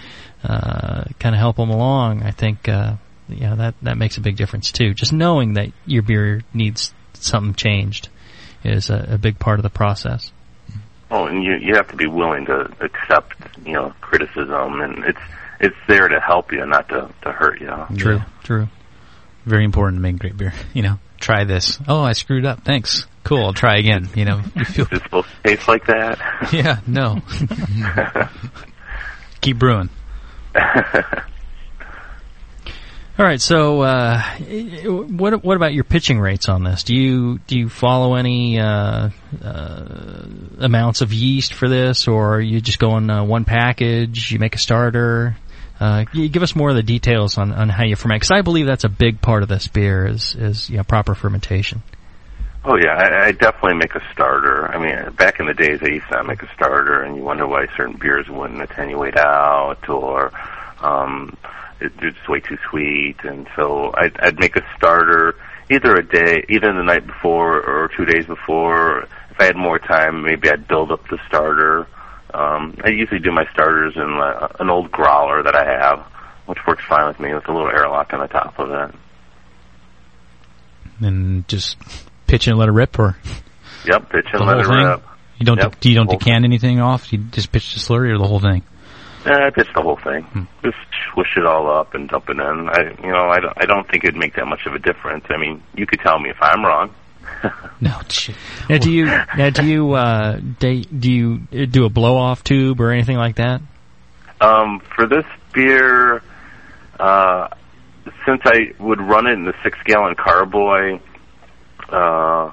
uh, kind of help them along, I think, uh, you know, that that makes a big difference too. Just knowing that your beer needs something changed is a, a big part of the process. Oh, and you you have to be willing to accept you know criticism, and it's it's there to help you, not to to hurt you. True, true. Very important to make great beer. You know, try this. Oh, I screwed up. Thanks. Cool. I'll try again. You know, you feel. Is supposed to taste like that? (laughs) yeah. No. (laughs) Keep brewing. (laughs) All right, so uh, what what about your pitching rates on this? Do you do you follow any uh, uh, amounts of yeast for this, or are you just going uh, one package? You make a starter. Uh, give us more of the details on, on how you ferment, because I believe that's a big part of this beer is is you know, proper fermentation. Oh yeah, I, I definitely make a starter. I mean, back in the days, I used to make a starter, and you wonder why certain beers wouldn't attenuate out, or um, it, they're just way too sweet. And so I'd, I'd make a starter either a day, either the night before or two days before. If I had more time, maybe I'd build up the starter. Um, I usually do my starters in uh, an old growler that I have, which works fine with me with a little airlock on the top of it. And just pitch and let it rip, or Yep, pitch and let it thing. rip. You don't. Yep, do you don't whole decant anything off? You just pitch the slurry or the whole thing? I pitched the whole thing. Hmm. Just swish it all up and dump it in. I, you know, I don't, I don't think it'd make that much of a difference. I mean, you could tell me if I'm wrong. (laughs) No, shit. Now, do you now do you uh, do, do you do a blow off tube or anything like that? Um, for this beer, uh, since I would run it in the six gallon carboy, uh,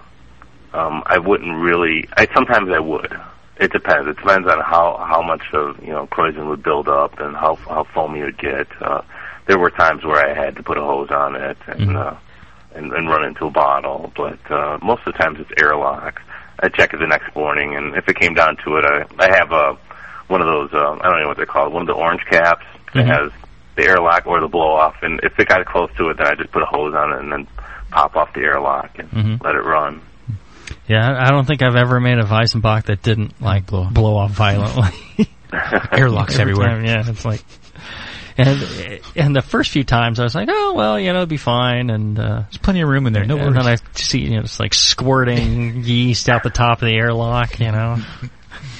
um, I wouldn't really. I sometimes I would. It depends. It depends on how how much of you know Kreuzen would build up and how how foamy it would get. Uh, there were times where I had to put a hose on it and uh, and, and run it into a bottle, but uh, most of the times it's airlock. I check it the next morning, and if it came down to it, I I have a one of those um, I don't know what they're called, one of the orange caps that Mhm. has the airlock or the blow off, and if it got close to it, then I just put a hose on it and then pop off the airlock and Mhm. let it run. Yeah, I don't think I've ever made a Weizenbock that didn't like blow, blow off violently. (laughs) Airlocks (laughs) Every everywhere. time, yeah, it's like, and and the first few times I was like, oh well, you know, it'll be fine, and uh, There's plenty of room in there. No and then worries. I see you know, it's like squirting (laughs) yeast out the top of the airlock, you know,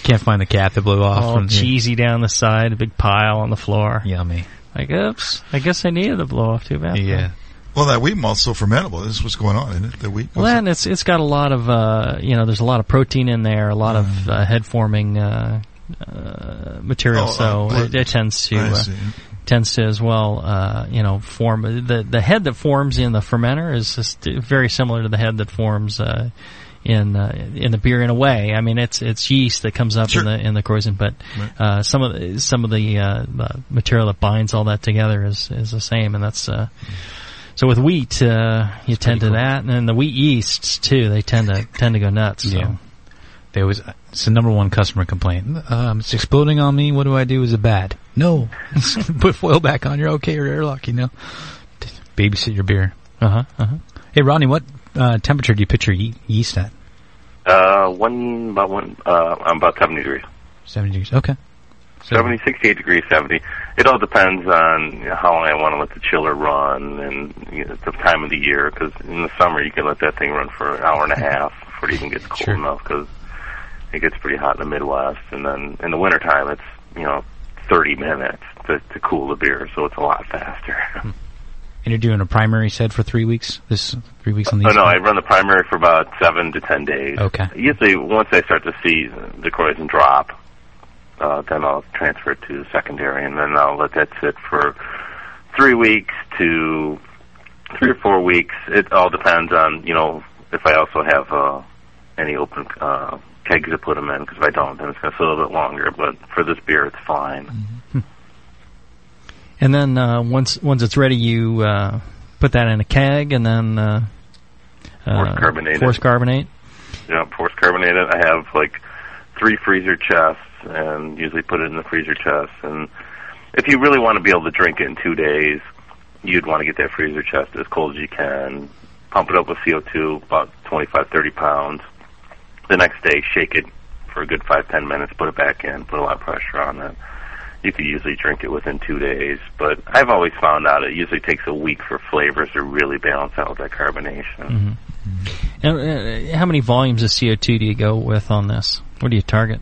Can't find the cap that blew off. all from- cheesy down the side, a big pile on the floor. Yummy. Like, oops, I guess I needed a blow off too bad. Yeah. Well, that wheat malt's so fermentable. This is what's going on, isn't it? The wheat. Well, and it's it's got a lot of uh, you know, there's a lot of protein in there, a lot of uh, head forming uh, uh, material, Oh, so uh, it, it tends to uh, tends to as well, uh, you know, form the the head that forms in the fermenter is just very similar to the head that forms. Uh, in uh, in the beer, in a way, I mean, it's it's yeast that comes up Sure. in the in the Kreuzen, but uh, some of the, some of the, uh, the material that binds all that together is is the same, and that's uh, so with wheat, uh, you tend to that, and then the wheat yeasts too. They tend to tend to go nuts. So. Yeah. They always, it's the number one customer complaint. Um, it's exploding on me. What do I do? Is it bad? No. (laughs) Put foil back on. You're okay. Or airlock, you know. Babysit your beer. Uh huh. Uh huh. Hey, Ronnie, what uh, temperature do you pitch your ye- yeast at? Uh, one about one. Uh, I'm about seventy degrees. 70 degrees. Okay. 70, 68 degrees, 70. It all depends on you know, how long I want to let the chiller run and you know, the time of the year. Because in the summer, you can let that thing run for an hour and a mm-hmm. half before it even gets cold Sure. enough. Because it gets pretty hot in the Midwest, and then in the wintertime, it's you know 30 minutes to, to cool the beer, so it's a lot faster. (laughs) Hmm. And you're doing a primary set for three weeks. This three weeks on the Oh no, I run the primary for about seven to ten days. Okay. Usually, once I start to see the Kreuzen drop, uh, then I'll transfer it to secondary, and then I'll let that sit for three weeks to three or four weeks. It all depends on you know if I also have uh, any open uh, kegs to put them in. Because if I don't, then it's going to sit a little bit longer. But for this beer, it's fine. And then uh, once once it's ready, you uh, put that in a keg, and then uh, Force uh, carbonate it. Force carbonate. Yeah, force carbonate it. I have like three freezer chests and usually put it in the freezer chest. And if you really want to be able to drink it in two days, you'd want to get that freezer chest as cold as you can. Pump it up with CO2, about 25, 30 pounds. The next day, shake it for a good five, ten minutes, put it back in, put a lot of pressure on it. You could usually drink it within two days, but I've always found out it usually takes a week for flavors to really balance out that carbonation. And, uh, how many volumes of CO2 do you go with on this? What do you target?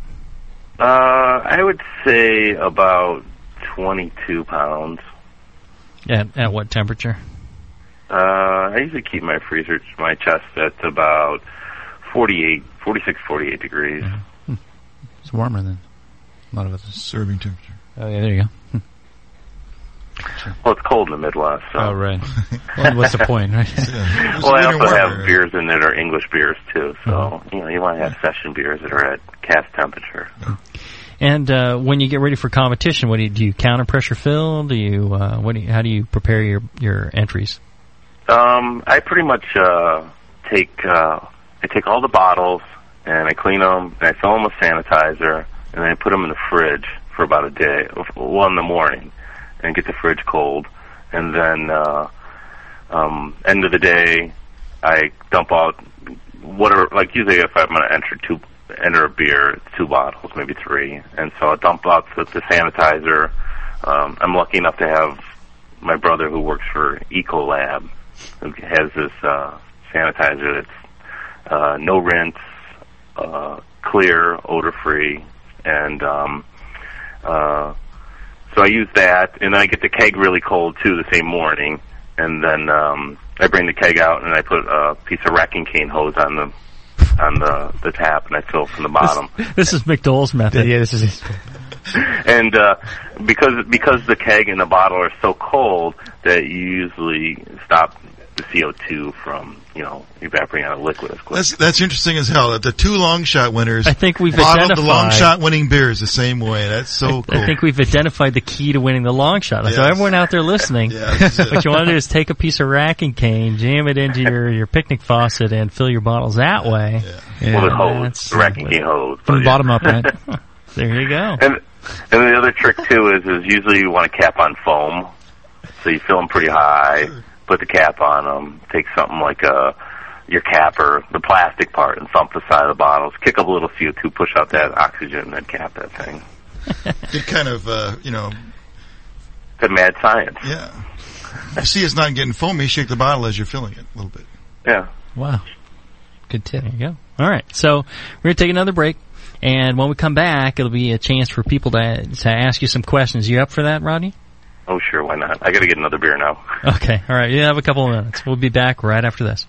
Uh, I would say about 22 pounds. At at what temperature? Uh, I usually keep my freezer, my chest at about 48, 46, 48 degrees. It's warmer than a lot of us. Serving temperature. Oh yeah, there you go. Well, it's cold in the Midwest. So. Oh right. well, what's the (laughs) point, right? (laughs) well, I also have beers in that are English beers too. So you know, you want to have session beers that are at cask temperature. And uh, when you get ready for competition, what do you do? You counter pressure fill? Do you uh, what? Do you, how do you prepare your your entries? Um, I pretty much uh, take uh, I take all the bottles and I clean them and I fill them with sanitizer and then I put them in the fridge for about a day, well in the morning, and get the fridge cold. And then uh, um, end of the day, I dump out whatever. Like usually, if I'm going to enter two enter a beer, two bottles, maybe three, and so I dump out the, the sanitizer. Um, I'm lucky enough to have my brother who works for Ecolab who has this uh, sanitizer that's uh, no rinse, uh, clear, odor free, and um, uh, so I use that, and then I get the keg really cold too the same morning, and then um, I bring the keg out and I put a piece of racking cane hose on the on the the tap, and I fill from the bottom. This is McDole's method. yeah, this is. (laughs) and uh, because because the keg and the bottle are so cold that you usually stop the CO2 from you know evaporating out of liquid as quick. That's that's interesting as hell. That the two Longshot winners. I think we've bottled the long identified- shot winning beers the same way. That's so cool. I think we've identified the key to winning the Longshot. So everyone out there listening, (laughs) Yeah, this is it. what you want to do is take a piece of racking cane, jam it into your, your picnic faucet, and fill your bottles that way. Yeah. Well, the hose, the racking cane hose. From the bottom up, right? (laughs) There you go. And and the other trick too is is usually you want to cap on foam, so you fill them pretty high, put the cap on them, take something like a your or the plastic part, and thump the side of the bottles, kick up a little CO2, push out that oxygen, and then cap that thing. (laughs) Good kind of uh, you know It's a mad science. yeah. You see, it's not getting foamy. Shake the bottle as you're filling it a little bit. Yeah. Wow. Good tip. There you go. All right. So we're going to take another break. And when we come back, it'll be a chance for people to, to ask you some questions. You up for that, Rodney? Oh sure, why not? I got to get another beer now. Okay. All right. You have a couple of minutes. We'll be back right after this.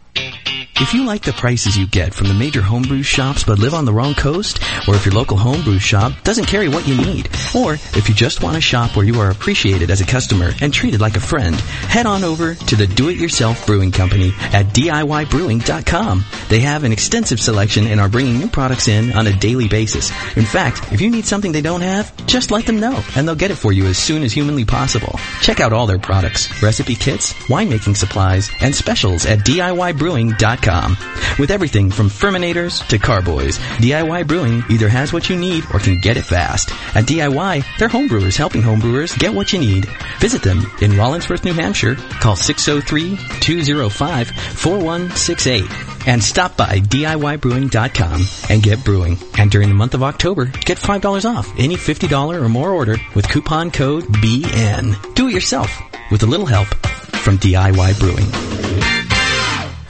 If you like the prices you get from the major homebrew shops but live on the wrong coast, or if your local homebrew shop doesn't carry what you need, or if you just want a shop where you are appreciated as a customer and treated like a friend, head on over to the Do-It-Yourself Brewing Company at DIYbrewing.com. They have an extensive selection and are bringing new products in on a daily basis. In fact, if you need something they don't have, just let them know and they'll get it for you as soon as humanly possible. Check out all their products, recipe kits, winemaking supplies, and specials at DIYbrewing.com. DIYBrewing.com. With everything from Fermenators to carboys, DIY Brewing either has what you need or can get it fast. At DIY, they're homebrewers helping homebrewers get what you need. Visit them in Rollinsford, New Hampshire. Call 603-205-4168 and stop by DIYbrewing.com and get brewing. And during the month of October, get $5 off any $50 or more order with coupon code BN. Do it yourself with a little help from DIY Brewing.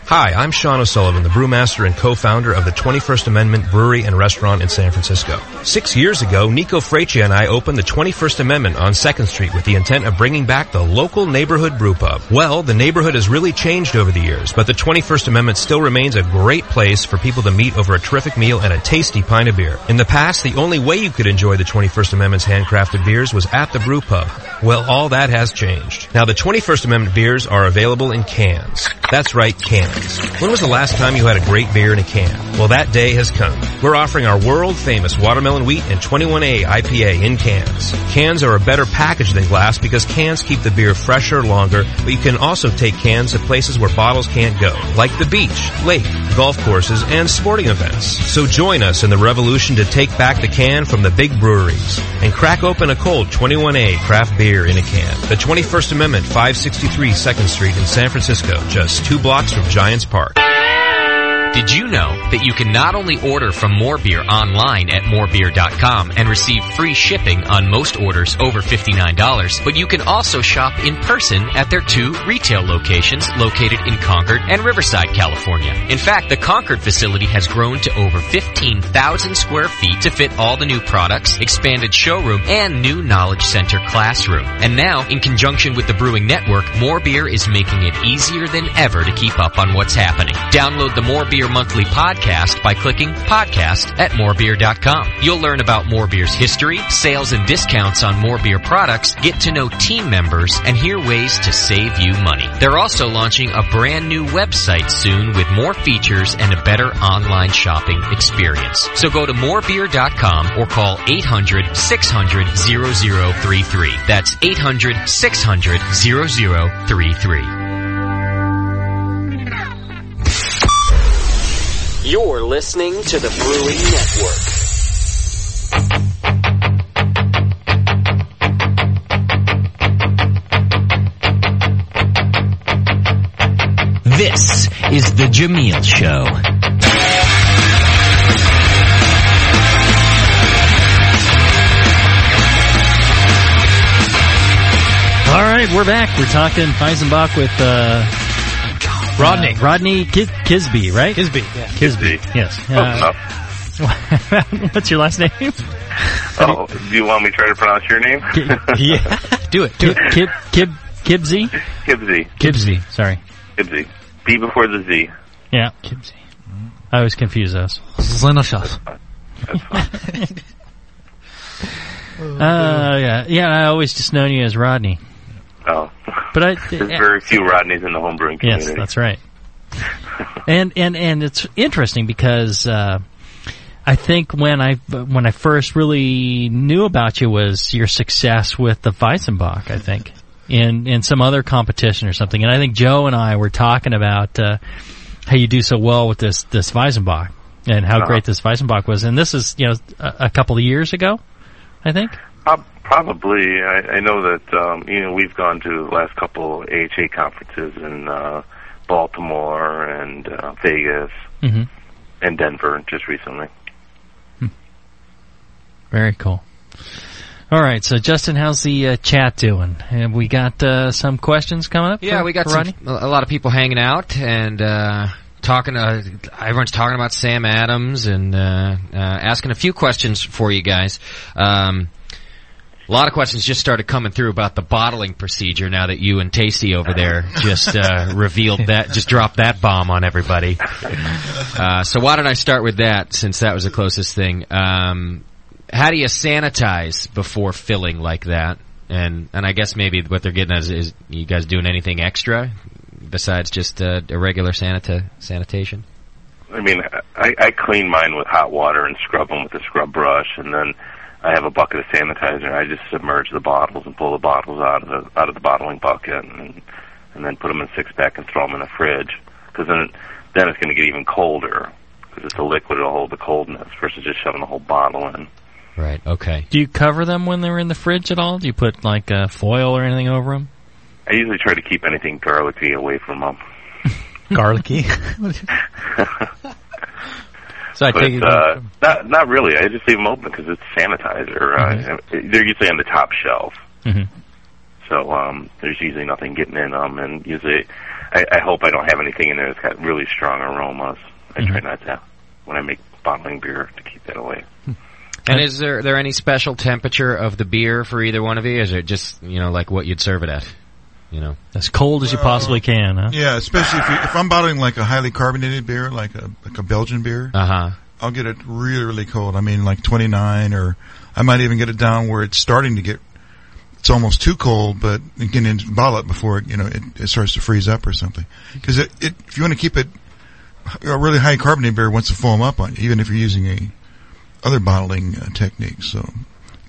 Hi, I'm Sean O'Sullivan, the brewmaster and co-founder of the 21st Amendment Brewery and Restaurant in San Francisco. Six years ago, Nico Freccia and I opened the 21st Amendment on 2nd Street with the intent of bringing back the local neighborhood brew pub. Well, the neighborhood has really changed over the years, but the 21st Amendment still remains a great place for people to meet over a terrific meal and a tasty pint of beer. In the past, the only way you could enjoy the 21st Amendment's handcrafted beers was at the brew pub. Well, all that has changed. Now, the 21st Amendment beers are available in cans. That's right, cans. When was the last time you had a great beer in a can? Well, that day has come. We're offering our world famous watermelon wheat and 21A IPA in cans. Cans are a better package than glass because cans keep the beer fresher longer, but you can also take cans to places where bottles can't go, like the beach, lake, golf courses, and sporting events. So join us in the revolution to take back the can from the big breweries and crack open a cold 21A craft beer in a can. The 21st Amendment, 563 2nd Street in San Francisco, just two blocks from Giants Park. Did you know that you can not only order from More Beer online at morebeer.com and receive free shipping on most orders over $59, but you can also shop in person at their two retail locations located in Concord and Riverside, California. In fact, the Concord facility has grown to over 15,000 square feet to fit all the new products, expanded showroom, and new knowledge center classroom. And now, in conjunction with the Brewing Network, More Beer is making it easier than ever to keep up on what's happening. Download the More Beer monthly podcast by clicking podcast at morebeer.com. You'll learn about More Beer's history, sales and discounts on More Beer products, get to know team members, and hear ways to save you money. They're also launching a brand new website soon with more features and a better online shopping experience. So go to morebeer.com or call 800-600-0033. That's 800-600-0033. You're listening to the Brewing Network. This is the Jamil Show. All right, we're back. We're talking Weizenbock with uh, Rodney. uh, Rodney Ki- Kisby, right? Kisby. Yeah. Kisby. Yes. Uh, (laughs) what's your last name? Oh, do you want me to try to pronounce your name? yeah, (laughs) do it. Do it. Kib Kib Kibzey. Gibbsy. Kibzey. Sorry. Gibbsy. B before the Z. Yeah. Kibzey. I always confuse those. (laughs) Uh, yeah, yeah. I always just known you as Rodney. Oh. But I, (laughs) There's very few Rodneys in the homebrewing community. Yes, that's right. (laughs) and and and it's interesting because uh, I think when I when I first really knew about you was your success with the Weizenbock. I think in in some other competition or something. And I think Joe and I were talking about uh, how you do so well with this this Weizenbock and how Uh-huh. great this Weizenbock was. And this is you know a, a couple of years ago, I think. Uh, probably. I, I know that um, you know we've gone to the last couple AHA conferences in uh, Baltimore and uh, Vegas Mm-hmm. and Denver just recently. Very cool. All right, so Justin, how's the uh, chat doing? Have we got uh, some questions coming up? Yeah, for- we got for some, a lot of people hanging out and uh, talking. Uh, everyone's talking about Sam Adams and uh, uh, asking a few questions for you guys. Um, a lot of questions just started coming through about the bottling procedure now that you and Tasty over there (laughs) just uh, revealed that, just dropped that bomb on everybody. Uh, so why don't I start with that since that was the closest thing. Um, how do you sanitize before filling like that? And and I guess maybe what they're getting at is, is you guys doing anything extra besides just uh, a regular sanita- sanitation? I mean, I, I clean mine with hot water and scrub them with a scrub brush, and then I have a bucket of sanitizer. I just submerge the bottles and pull the bottles out of the out of the bottling bucket, and and then put them in six pack and throw them in the fridge. Because then then it's going to get even colder because it's a liquid; it'll hold the coldness versus just shoving the whole bottle in. Right. Okay. Do you cover them when they're in the fridge at all? Do you put like uh, foil or anything over them? I usually try to keep anything garlicky away from them. Garlicky. (laughs) (laughs) so I but, take it. uh, not not really. I just leave them open because it's sanitizer. Uh, they're usually on the top shelf, Mhm. so um, there's usually nothing getting in them. And usually, I, I hope I don't have anything in there that's got really strong aromas. I try not to when I make bottling beer to keep that away. And is there there any special temperature of the beer for either one of you? Is it just you know like what you'd serve it at? You know, as cold as you possibly can, huh? Yeah, especially if, you, if I'm bottling like a highly carbonated beer, like a like a Belgian beer. Uh huh. I'll get it really really cold. I mean, like 29, or I might even get it down where it's starting to get. It's almost too cold, but you can bottle it before it, you know it, it starts to freeze up or something. Because it, it, if you want to keep it a really high carbonated beer wants to foam up on you, even if you're using a other bottling uh, techniques. So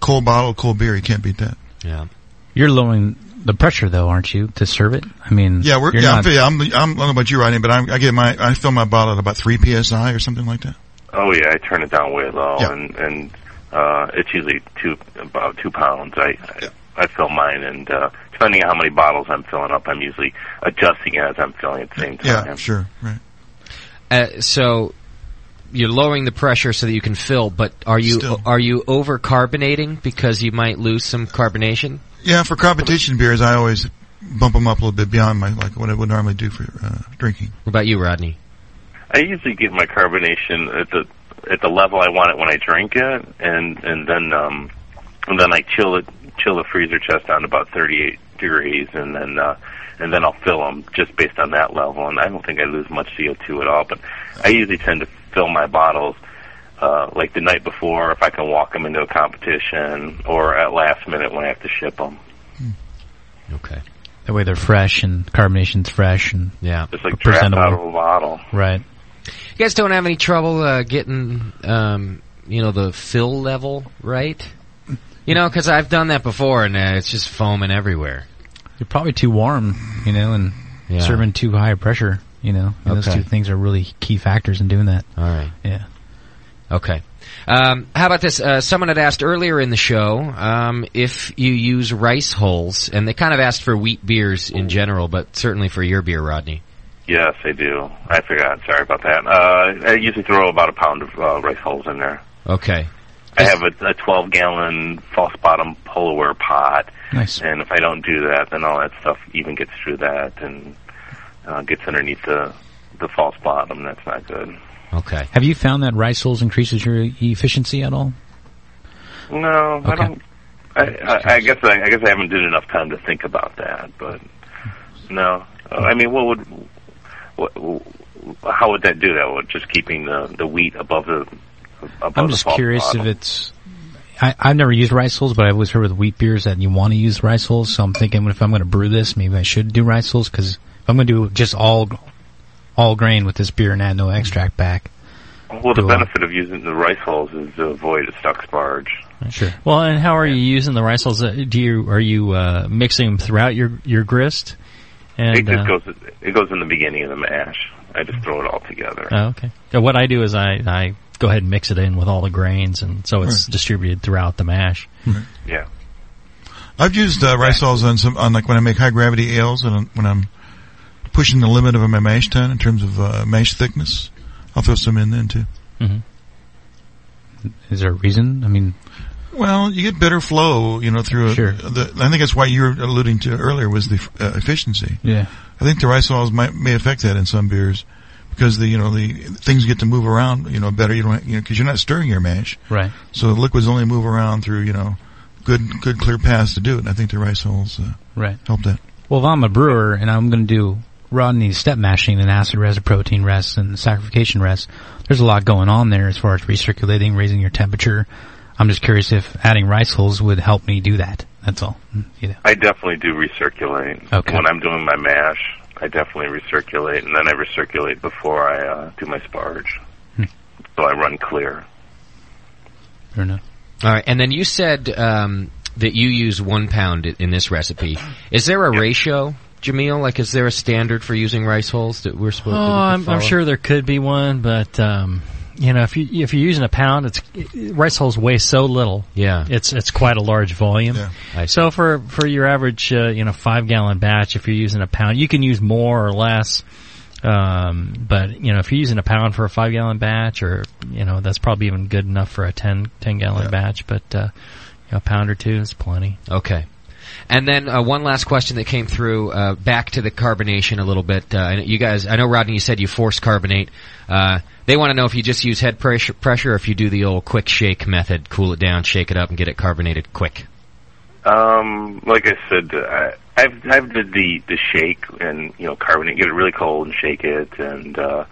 cold bottle, cold beer, you can't beat that. Yeah. You're lowering the pressure though, aren't you, to serve it? I mean, Yeah, we're, you're yeah, not- I'm, yeah, I'm, I'm, I don't know about you, Rodney, but I'm, I get my, I fill my bottle at about three psi or something like that. Oh yeah, I turn it down way low, Yeah. and and uh, it's usually two about two pounds. I I, I fill mine, and uh, depending on how many bottles I'm filling up, I'm usually adjusting it as I'm filling at the same time. Yeah, sure, right. Uh, so you're lowering the pressure so that you can fill, but are you Still. are you over carbonating because you might lose some carbonation? Yeah, for competition beers, I always bump them up a little bit beyond my like what I would normally do for uh, drinking. What about you, Rodney? I usually get my carbonation at the at the level I want it when I drink it, and and then um and then I chill it chill the freezer chest down to about 38 degrees, and then uh and then I'll fill them just based on that level. And I don't think I lose much CO2 at all, but I usually tend to fill my bottles uh like the night before if I can walk them into a competition, or at last minute when I have to ship them. Okay. that way they're fresh and carbonation's fresh and yeah, Just like draft out of a bottle. Right. You guys don't have any trouble uh, getting, um, you know, the fill level right? You know, because I've done that before, and uh, it's just foaming everywhere. You're probably too warm, you know, and Yeah. serving too high a pressure, you know. And Those two things are really key factors in doing that. All right. Yeah. Okay. Um, how about this? Uh, someone had asked earlier in the show um, if you use rice hulls, and they kind of asked for wheat beers in general, but certainly for your beer, Rodney. Yes, I do. I forgot. Sorry about that. Uh, I usually throw about a pound of uh, rice hulls in there. Okay. I have a, a 12 gallon false bottom Polarware pot. Nice. And if I don't do that, then all that stuff even gets through that and uh, gets underneath the the false bottom. That's not good. Okay. Have you found that rice hulls increases your efficiency at all? No, I don't. I, I, I guess I, I guess I haven't did enough time to think about that. But no, I mean, what would what, how would that do that? Would just keeping the the wheat above the above I'm just false curious bottom. if it's. I, I've never used rice hulls, but I've always heard with wheat beers that you want to use rice hulls. So I'm thinking, if I'm going to brew this, maybe I should do rice hulls because if I'm going to do just all all grain with this beer and add no extract back. Well, the do I- benefit of using the rice hulls is to avoid a stuck sparge. Sure. Well, and how are you using the rice hulls? Uh, Do you are you uh, mixing them throughout your your grist? And it just uh, goes. It goes in the beginning of the mash. I just throw it all together. Oh, okay. So what I do is I, I go ahead and mix it in with all the grains, and so it's distributed throughout the mash. Yeah. I've used uh, rice hulls on some on like when I make high gravity ales and when I'm pushing the limit of a mash tun in terms of uh, mash thickness. I'll throw some in then too. Mm-hmm. Is there a reason? I mean, Well, you get better flow, you know, through a, Sure. the. I think that's why you were alluding to earlier was the uh, efficiency. Yeah. I think the rice hulls might may affect that in some beers because the you know the things get to move around, you know, better. You don't you know because you're not stirring your mash, Right. So the liquids only move around through you know good good clear paths to do it. And I think the rice hulls uh, Right. help that. Well, if I'm a brewer and I'm going to do Rodney's step mashing and acid res, protein res, and saccharification res, there's a lot going on there as far as recirculating, raising your temperature. I'm just curious if adding rice hulls would help me do that. That's all. You know. I definitely do recirculate. Okay. When I'm doing my mash, I definitely recirculate, and then I recirculate before I uh, do my sparge. Hmm. So I run clear. Fair enough. All right, and then you said um, that you use one pound in this recipe. Is there a ratio Jamil? Like, is there a standard for using rice hulls that we're supposed Oh, to I'm, I'm sure there could be one, but um, you know, if you if you're using a pound, it's rice hulls weigh so little. Yeah, it's it's quite a large volume. So for for your average, uh, you know, five gallon batch, if you're using a pound, you can use more or less. Um, but you know, if you're using a pound for a five gallon batch, or you know, that's probably even good enough for a 10, 10 gallon batch. But uh, you know, a pound or two is plenty. Okay. And then uh, one last question that came through, uh, back to the carbonation a little bit. Uh, you guys, I know Rodney, you said you force carbonate. Uh, they want to know if you just use head pressure, pressure, or if you do the old quick shake method, cool it down, shake it up, and get it carbonated quick. Um, like I said, uh, I've I've did the the shake and you know carbonate, get it really cold and shake it, and uh,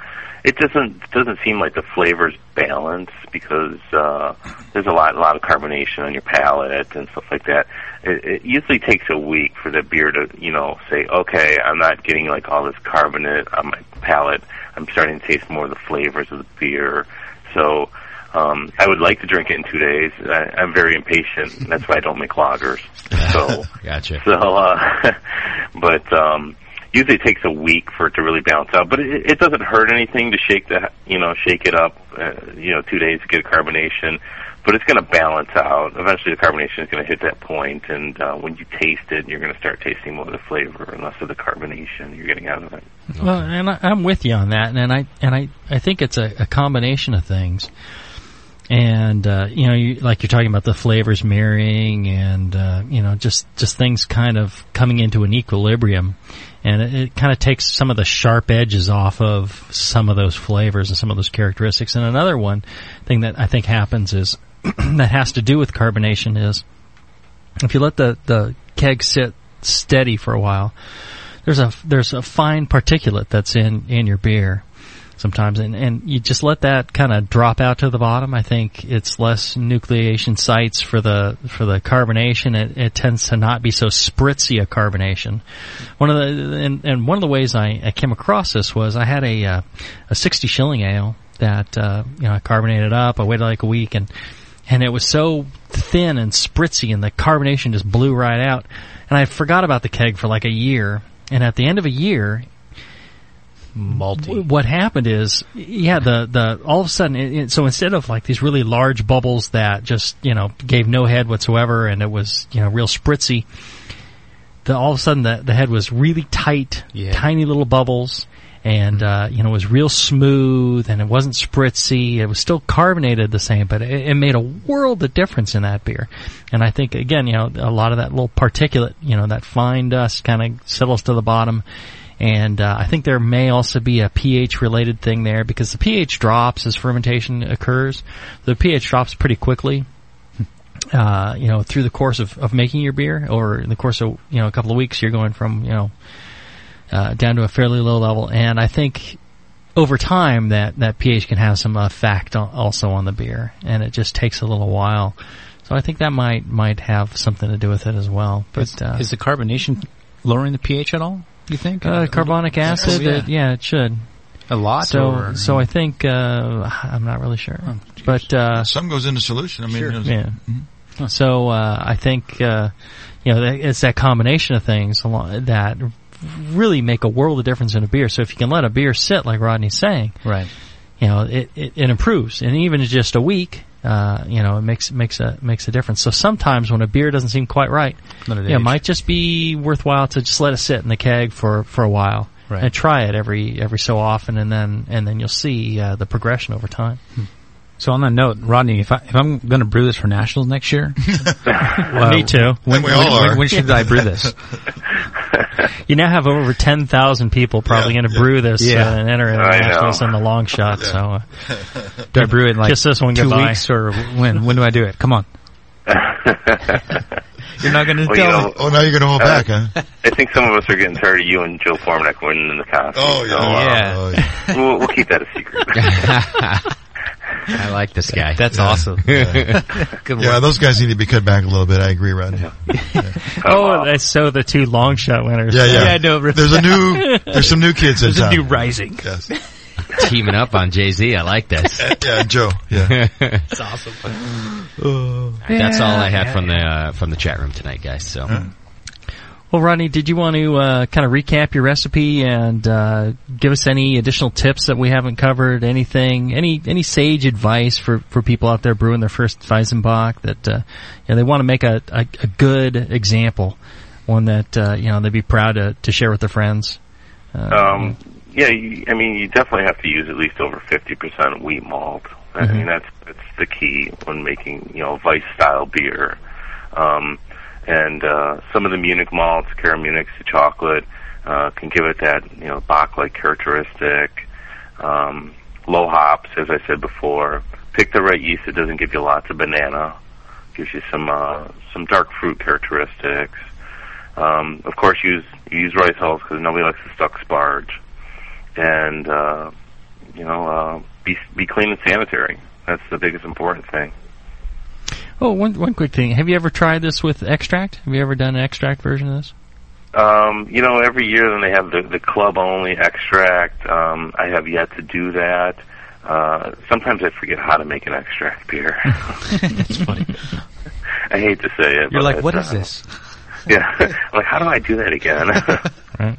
it doesn't doesn't seem like the flavors balance because uh, there's a lot a lot of carbonation on your palate and stuff like that. It, it usually takes a week for the beer to you know say, okay, I'm not getting like all this carbonate on my palate. I'm starting to taste more of the flavors of the beer. So um, I would like to drink it in two days. I, I'm very impatient. That's why I don't make lagers. (laughs) So, gotcha. so, uh, (laughs) but um, usually it takes a week for it to really balance out. But it, it doesn't hurt anything to shake the, you know, shake it up. Uh, you know, two days to get carbonation. But it's going to balance out. Eventually, the carbonation is going to hit that point, and uh, when you taste it, you're going to start tasting more of the flavor and less of the carbonation you're getting out of it. Well, and I, I'm with you on that, and I and I I think it's a, a combination of things. And uh, you know, you, like you're talking about the flavors mirroring, and uh, you know, just just things kind of coming into an equilibrium, and it, it kind of takes some of the sharp edges off of some of those flavors and some of those characteristics. And another one thing that I think happens is (clears throat) that has to do with carbonation is if you let the the keg sit steady for a while, there's a there's a fine particulate that's in in your beer sometimes and and you just let that kind of drop out to the bottom. I think it's less nucleation sites for the for the carbonation. It, it tends to not be so spritzy a carbonation. One of the and, and one of the ways I, I came across this was i had a uh, a 60 shilling ale that uh, you know i carbonated up. I waited like a week and and it was so thin and spritzy and the carbonation just blew right out. And i forgot about the keg for like a year. And at the end of a year malty. what happened is, yeah, the the all of a sudden, it, it, so instead of like these really large bubbles that just you know gave no head whatsoever, and it was you know real spritzy, the all of a sudden the the head was really tight, Yeah. tiny little bubbles. And uh, you know, it was real smooth, and it wasn't spritzy. It was still carbonated the same, but it, it made a world of difference in that beer. And I think again, you know, a lot of that little particulate, you know, that fine dust kind of settles to the bottom, and uh, I think there may also be a pH related thing there because the pH drops as fermentation occurs. The pH drops pretty quickly. Uh, you know, through the course of, of making your beer, or in the course of you know a couple of weeks, you're going from you know uh, down to a fairly low level, and I think over time that that pH can have some effect al- also on the beer, and it just takes a little while. So I think that might might have something to do with it as well. But is, uh, is the carbonation lowering the pH at all? You think? uh, carbonic acid? Oh, yeah. it- yeah, it should. A lot. So, or- so I think uh, I'm not really sure, but uh, some goes into solution. I mean, Sure. you know, yeah. So uh, I think uh, you know it's that combination of things that really make a world of difference in a beer. So if you can let a beer sit, like Rodney's saying, right, you know, it, it, it improves, and even in just a week, uh, you know, it makes makes a makes a difference. So sometimes when a beer doesn't seem quite right, it you know, it might just be worthwhile to just let it sit in the keg for for a while. Right. And try it every every so often, and then and then you'll see uh, the progression over time. So on that note, Rodney, if, I, if I'm going to brew this for nationals next year, (laughs) Me too. When, We all when- when- are. when should I brew this? (laughs) You now have over 10,000 people probably going to brew this Yeah. uh, and enter it nationals know. in the Longshot. So, uh, Do I brew it in like Kiss this one two goodbye. weeks or when? When do I do it? Come on. (laughs) You're not going to Well, tell you know. Oh, now you're going to hold uh, back, huh? I think some of us are getting tired of you and Joe Formanek winning in the contest. Oh, So, yeah. uh, Yeah. We'll, we'll keep that a secret. I like this guy. That's Yeah. awesome. (laughs) Yeah. (laughs) Good yeah, work. those guys need to be cut back a little bit. I agree, Rodney. (laughs) oh, that's so the two Longshot winners. Yeah, yeah. Yeah, I know. There's a new, there's some new kids in There's a town. new rising. Yes. Teaming up on Jay Z. I like this. yeah, Joe. Yeah. It's awesome. That's all I had from the uh, from the chat room tonight, guys. So Well, Rodney, did you want to uh, kind of recap your recipe and uh, give us any additional tips that we haven't covered? Anything, any any sage advice for, for people out there brewing their first Weizenbock that uh, you know, they want to make a, a, a good example, one that uh, you know they'd be proud to, to share with their friends. Uh, Um, yeah, you, I mean, you definitely have to use at least over 50% wheat malt. I Mhm. mean, that's that's the key when making, you know, Weiss style beer. Um, and uh, some of the Munich malts, CaraMunich's, chocolate, uh, can give it that, you know, Bock-like characteristic. Um, low hops, as I said before. Pick the right yeast that doesn't give you lots of banana. Gives you some uh, some dark fruit characteristics. Um, of course, use use rice hulls because nobody likes to stuck sparge, and uh, you know, uh, be be clean and sanitary. That's the biggest important thing. Oh, one one quick thing. Have you ever tried this with extract? Have you ever done an extract version of this? Um, you know, every year then they have the the club only extract. Um, I have yet to do that. Uh, sometimes I forget how to make an extract beer. (laughs) That's funny. I hate to say it. You're but like, what is uh, this? (laughs) Yeah, like how do I do that again? (laughs) Right.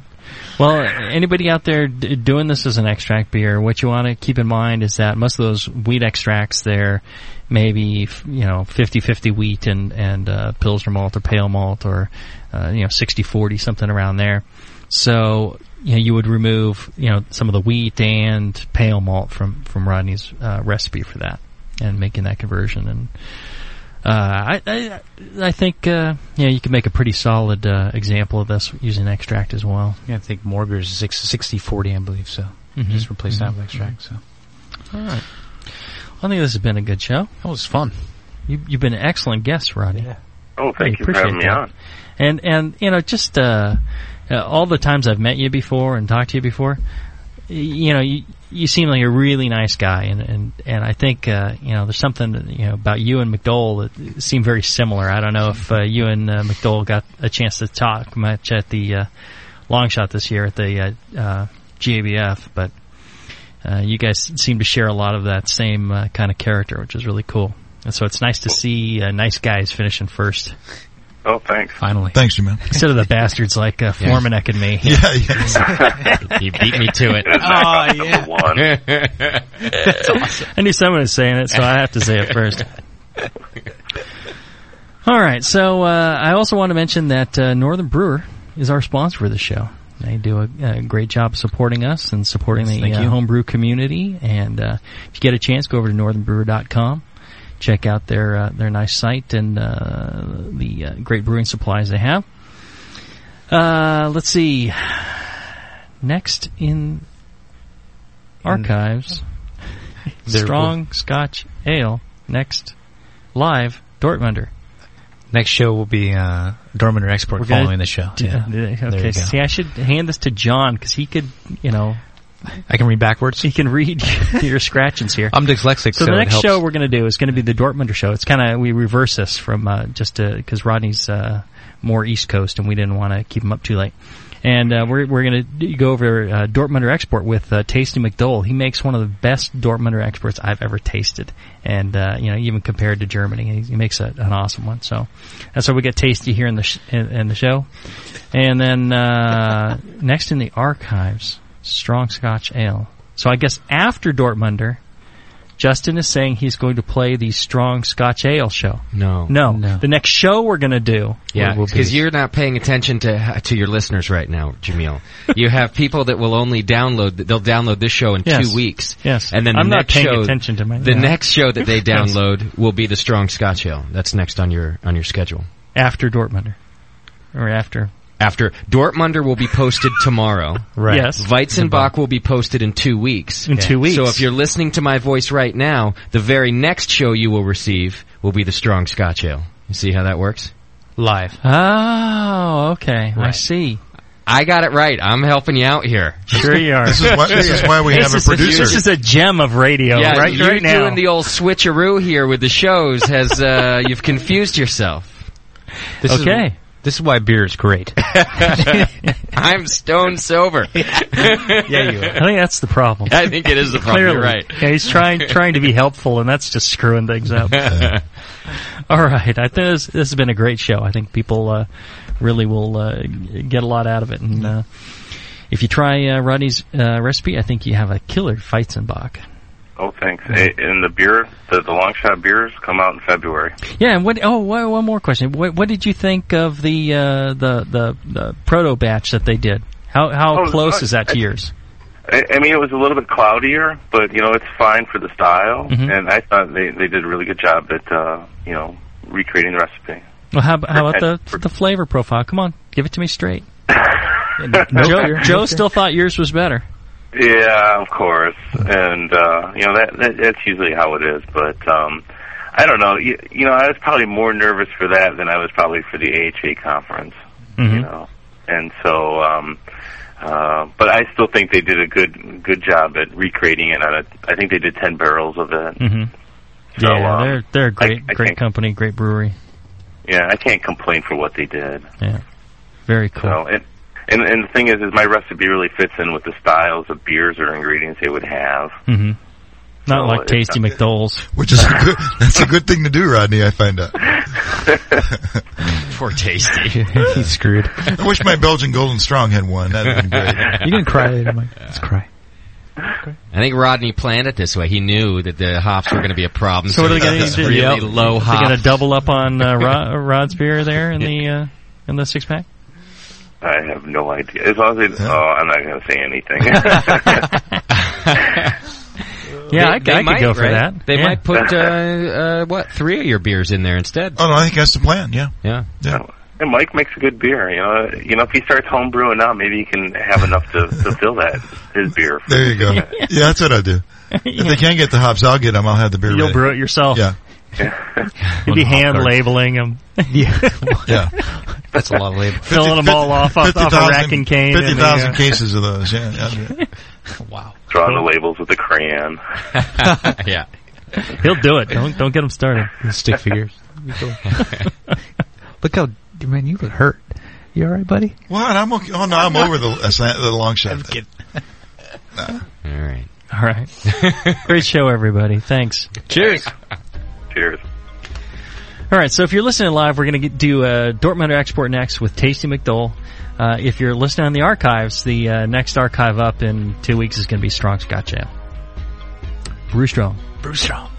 Well, anybody out there d- doing this as an extract beer, what you want to keep in mind is that most of those wheat extracts, they're maybe you know 50-50 wheat and and uh, pilsner malt or pale malt or uh, you know 60-40 something around there. So you know you would remove you know some of the wheat and pale malt from from Rodney's uh, recipe for that and making that conversion and. Uh, I, I I think uh, yeah you can make a pretty solid uh, example of this using extract as well. Yeah, I think more beers is 60 40, I believe so. Mhm. Just replace that Mhm. with extract. So All right. I think this has been a good show. That was fun. You, you've been an excellent guest, Rodney. oh, thank I you for appreciate having me on. And and you know just uh, uh, all the times I've met you before and talked to you before, y- you know you you seem like a really nice guy, and and and I think uh, you know there's something you know about you and McDole that seem very similar. I don't know if uh, you and uh, McDole got a chance to talk much at the uh, Longshot this year at the uh, uh, GABF, but. Uh, you guys seem to share a lot of that same uh, kind of character, which is really cool. And so it's nice to see uh, nice guys finishing first. Oh, thanks. Finally. Thanks, you man. Instead of the bastards like uh, Formanek and me. Yeah, yeah. (laughs) you beat me to it. Oh, yeah. That's (laughs) awesome. I knew someone was saying it, so I have to say it first. (laughs) All right, so uh, I also want to mention that uh, Northern Brewer is our sponsor for the show. They do a, a great job supporting us and supporting Yes, the uh, homebrew community. And uh, if you get a chance, go over to northernbrewer.com. Check out their uh, their nice site and uh, the uh, great brewing supplies they have. Uh, let's see. Next in archives, (laughs) strong Scotch ale. Next, live Dortmunder. Next show will be uh, Dortmunder Export following the show. d- Yeah. Okay. See, I should hand this to John because he could, you know, I can read backwards. he can read (laughs) your scratchings here. I'm dyslexic, So, so the next show we're going to do is going to be the Dortmunder show. It's kind of we reverse this from uh, just because Rodney's uh, more East Coast and we didn't want to keep him up too late. And uh, we're we're going to go over uh, Dortmunder export with uh, Tasty McDole. He makes one of the best Dortmunder exports I've ever tasted, and uh, you know even compared to Germany, he, he makes a, an awesome one. So that's why we get Tasty here in the sh- in, in the show. And then uh, (laughs) next in the archives, Strong Scotch Ale. So I guess after Dortmunder, Justin is saying he's going to play the Strong Scotch Ale show. No. No. The next show we're going to do. Yeah, because you're not paying attention to to your listeners right now, Jamil. (laughs) you have people that will only download. They'll download this show in Yes. two weeks. Yes. and then the I'm not next paying show, attention to my- the yeah. next show that they (laughs) Yes. download will be the Strong Scotch Ale. That's next on your on your schedule. after Dortmunder. Or after. After Dortmunder will be posted (laughs) tomorrow. Right. Yes. Weizenbock will be posted in two weeks. In two weeks. So if you're listening to my voice right now, the very next show you will receive will be the Strong Scotch Ale. You see how that works? Live. Oh, okay. I see. I got it right. I'm helping you out here. Sure you are. This is why- this is why we This have a is producer. This is a gem of radio, yeah, right? you right now. doing the old switcheroo here with the shows has uh, you've confused yourself. This (laughs) Okay. Is, this is why beer is great. (laughs) (laughs) I'm stone sober. (laughs) yeah, you I think that's the problem. I think it is the problem. Clearly. You're right. Yeah, he's trying trying to be helpful, and that's just screwing things up. All right, I think this, this has been a great show. I think people uh, really will uh, get a lot out of it. And uh, if you try uh, Rodney's uh, recipe, I think you have a killer Weizenbock. Oh, thanks. And the beer, the, the Longshot beers come out in February. Yeah, and what? Oh, one one more question. What, what did you think of the uh, the the the proto batch that they did? How how Oh, close uh, is that to I- yours? I, I mean, it was a little bit cloudier, but you know, it's fine for the style. Mhm. And I thought they they did a really good job at uh, you know recreating the recipe. Well, how, about- how about the For- the flavor profile? Come on, give it to me straight. (laughs) Joe. Joe still thought yours was better. Yeah, of course, and uh, you know that, that that's usually how it is. But um, I don't know. You, you know, I was probably more nervous for that than I was probably for the AHA conference. Mm-hmm. You know, and so. Um, uh, but I still think they did a good good job at recreating it. On a, I think they did ten barrels of it. hmm So, yeah, um, they're they're a great I great company, great brewery. Yeah, I can't complain for what they did. Yeah, very cool. So, and, and and the thing is, is my recipe really fits in with the styles of beers or ingredients they would have. hmm Not So like Tasty not- McDole's. Which is a good, (laughs) that's a good thing to do, Rodney. I find out. (laughs) Poor Tasty. (laughs) He's screwed. I wish my Belgian Golden Strong had one. That'd been great. You can cry later, Mike. Let's cry. I think Rodney planned it this way. He knew that the hops were going to be a problem. So what are they going got to this do? Really Yep. low Is hop. they going to double up on uh, Rod, Rod's beer there in the uh, in the six pack? I have no idea. As long as they, oh, I'm not going to say anything. (laughs) (laughs) Yeah, I, They- they I could might, go for right? that. They Yeah. might put (laughs) uh, uh, what three of your beers in there instead. Oh no, I think that's the plan. Yeah. Yeah. Yeah. and Mike makes a good beer. You know, you know, if he starts home brewing now, maybe he can have enough to, to fill that his beer. There you go. yeah, that's what I do. If they can't get the hops, I'll get them. I'll have the beer. You'll ready. brew it yourself. Yeah. You'll be hand labeling them. (laughs) Yeah. That's a lot of label. (laughs) Filling them all off off, off a rack and cane. Fifty and thousand the, uh, cases of those. Yeah. yeah. (laughs) wow. Drawing the labels with a crayon. yeah. He'll do it. Don't don't get him started. Stick figures. Look how man, you look hurt. You all right, buddy? What? I'm okay. Oh no, I'm over the uh, the Longshot. thing. All right. All right. Great show, everybody. Thanks. Cheers. Cheers. All right, so if you're listening live, we're going to do uh, Dortmund Export next with Tasty McDole. Uh, if you're listening on the archives, the uh, next archive up in two weeks is going to be Strong Scotch Ale. Brew strong. Brew strong.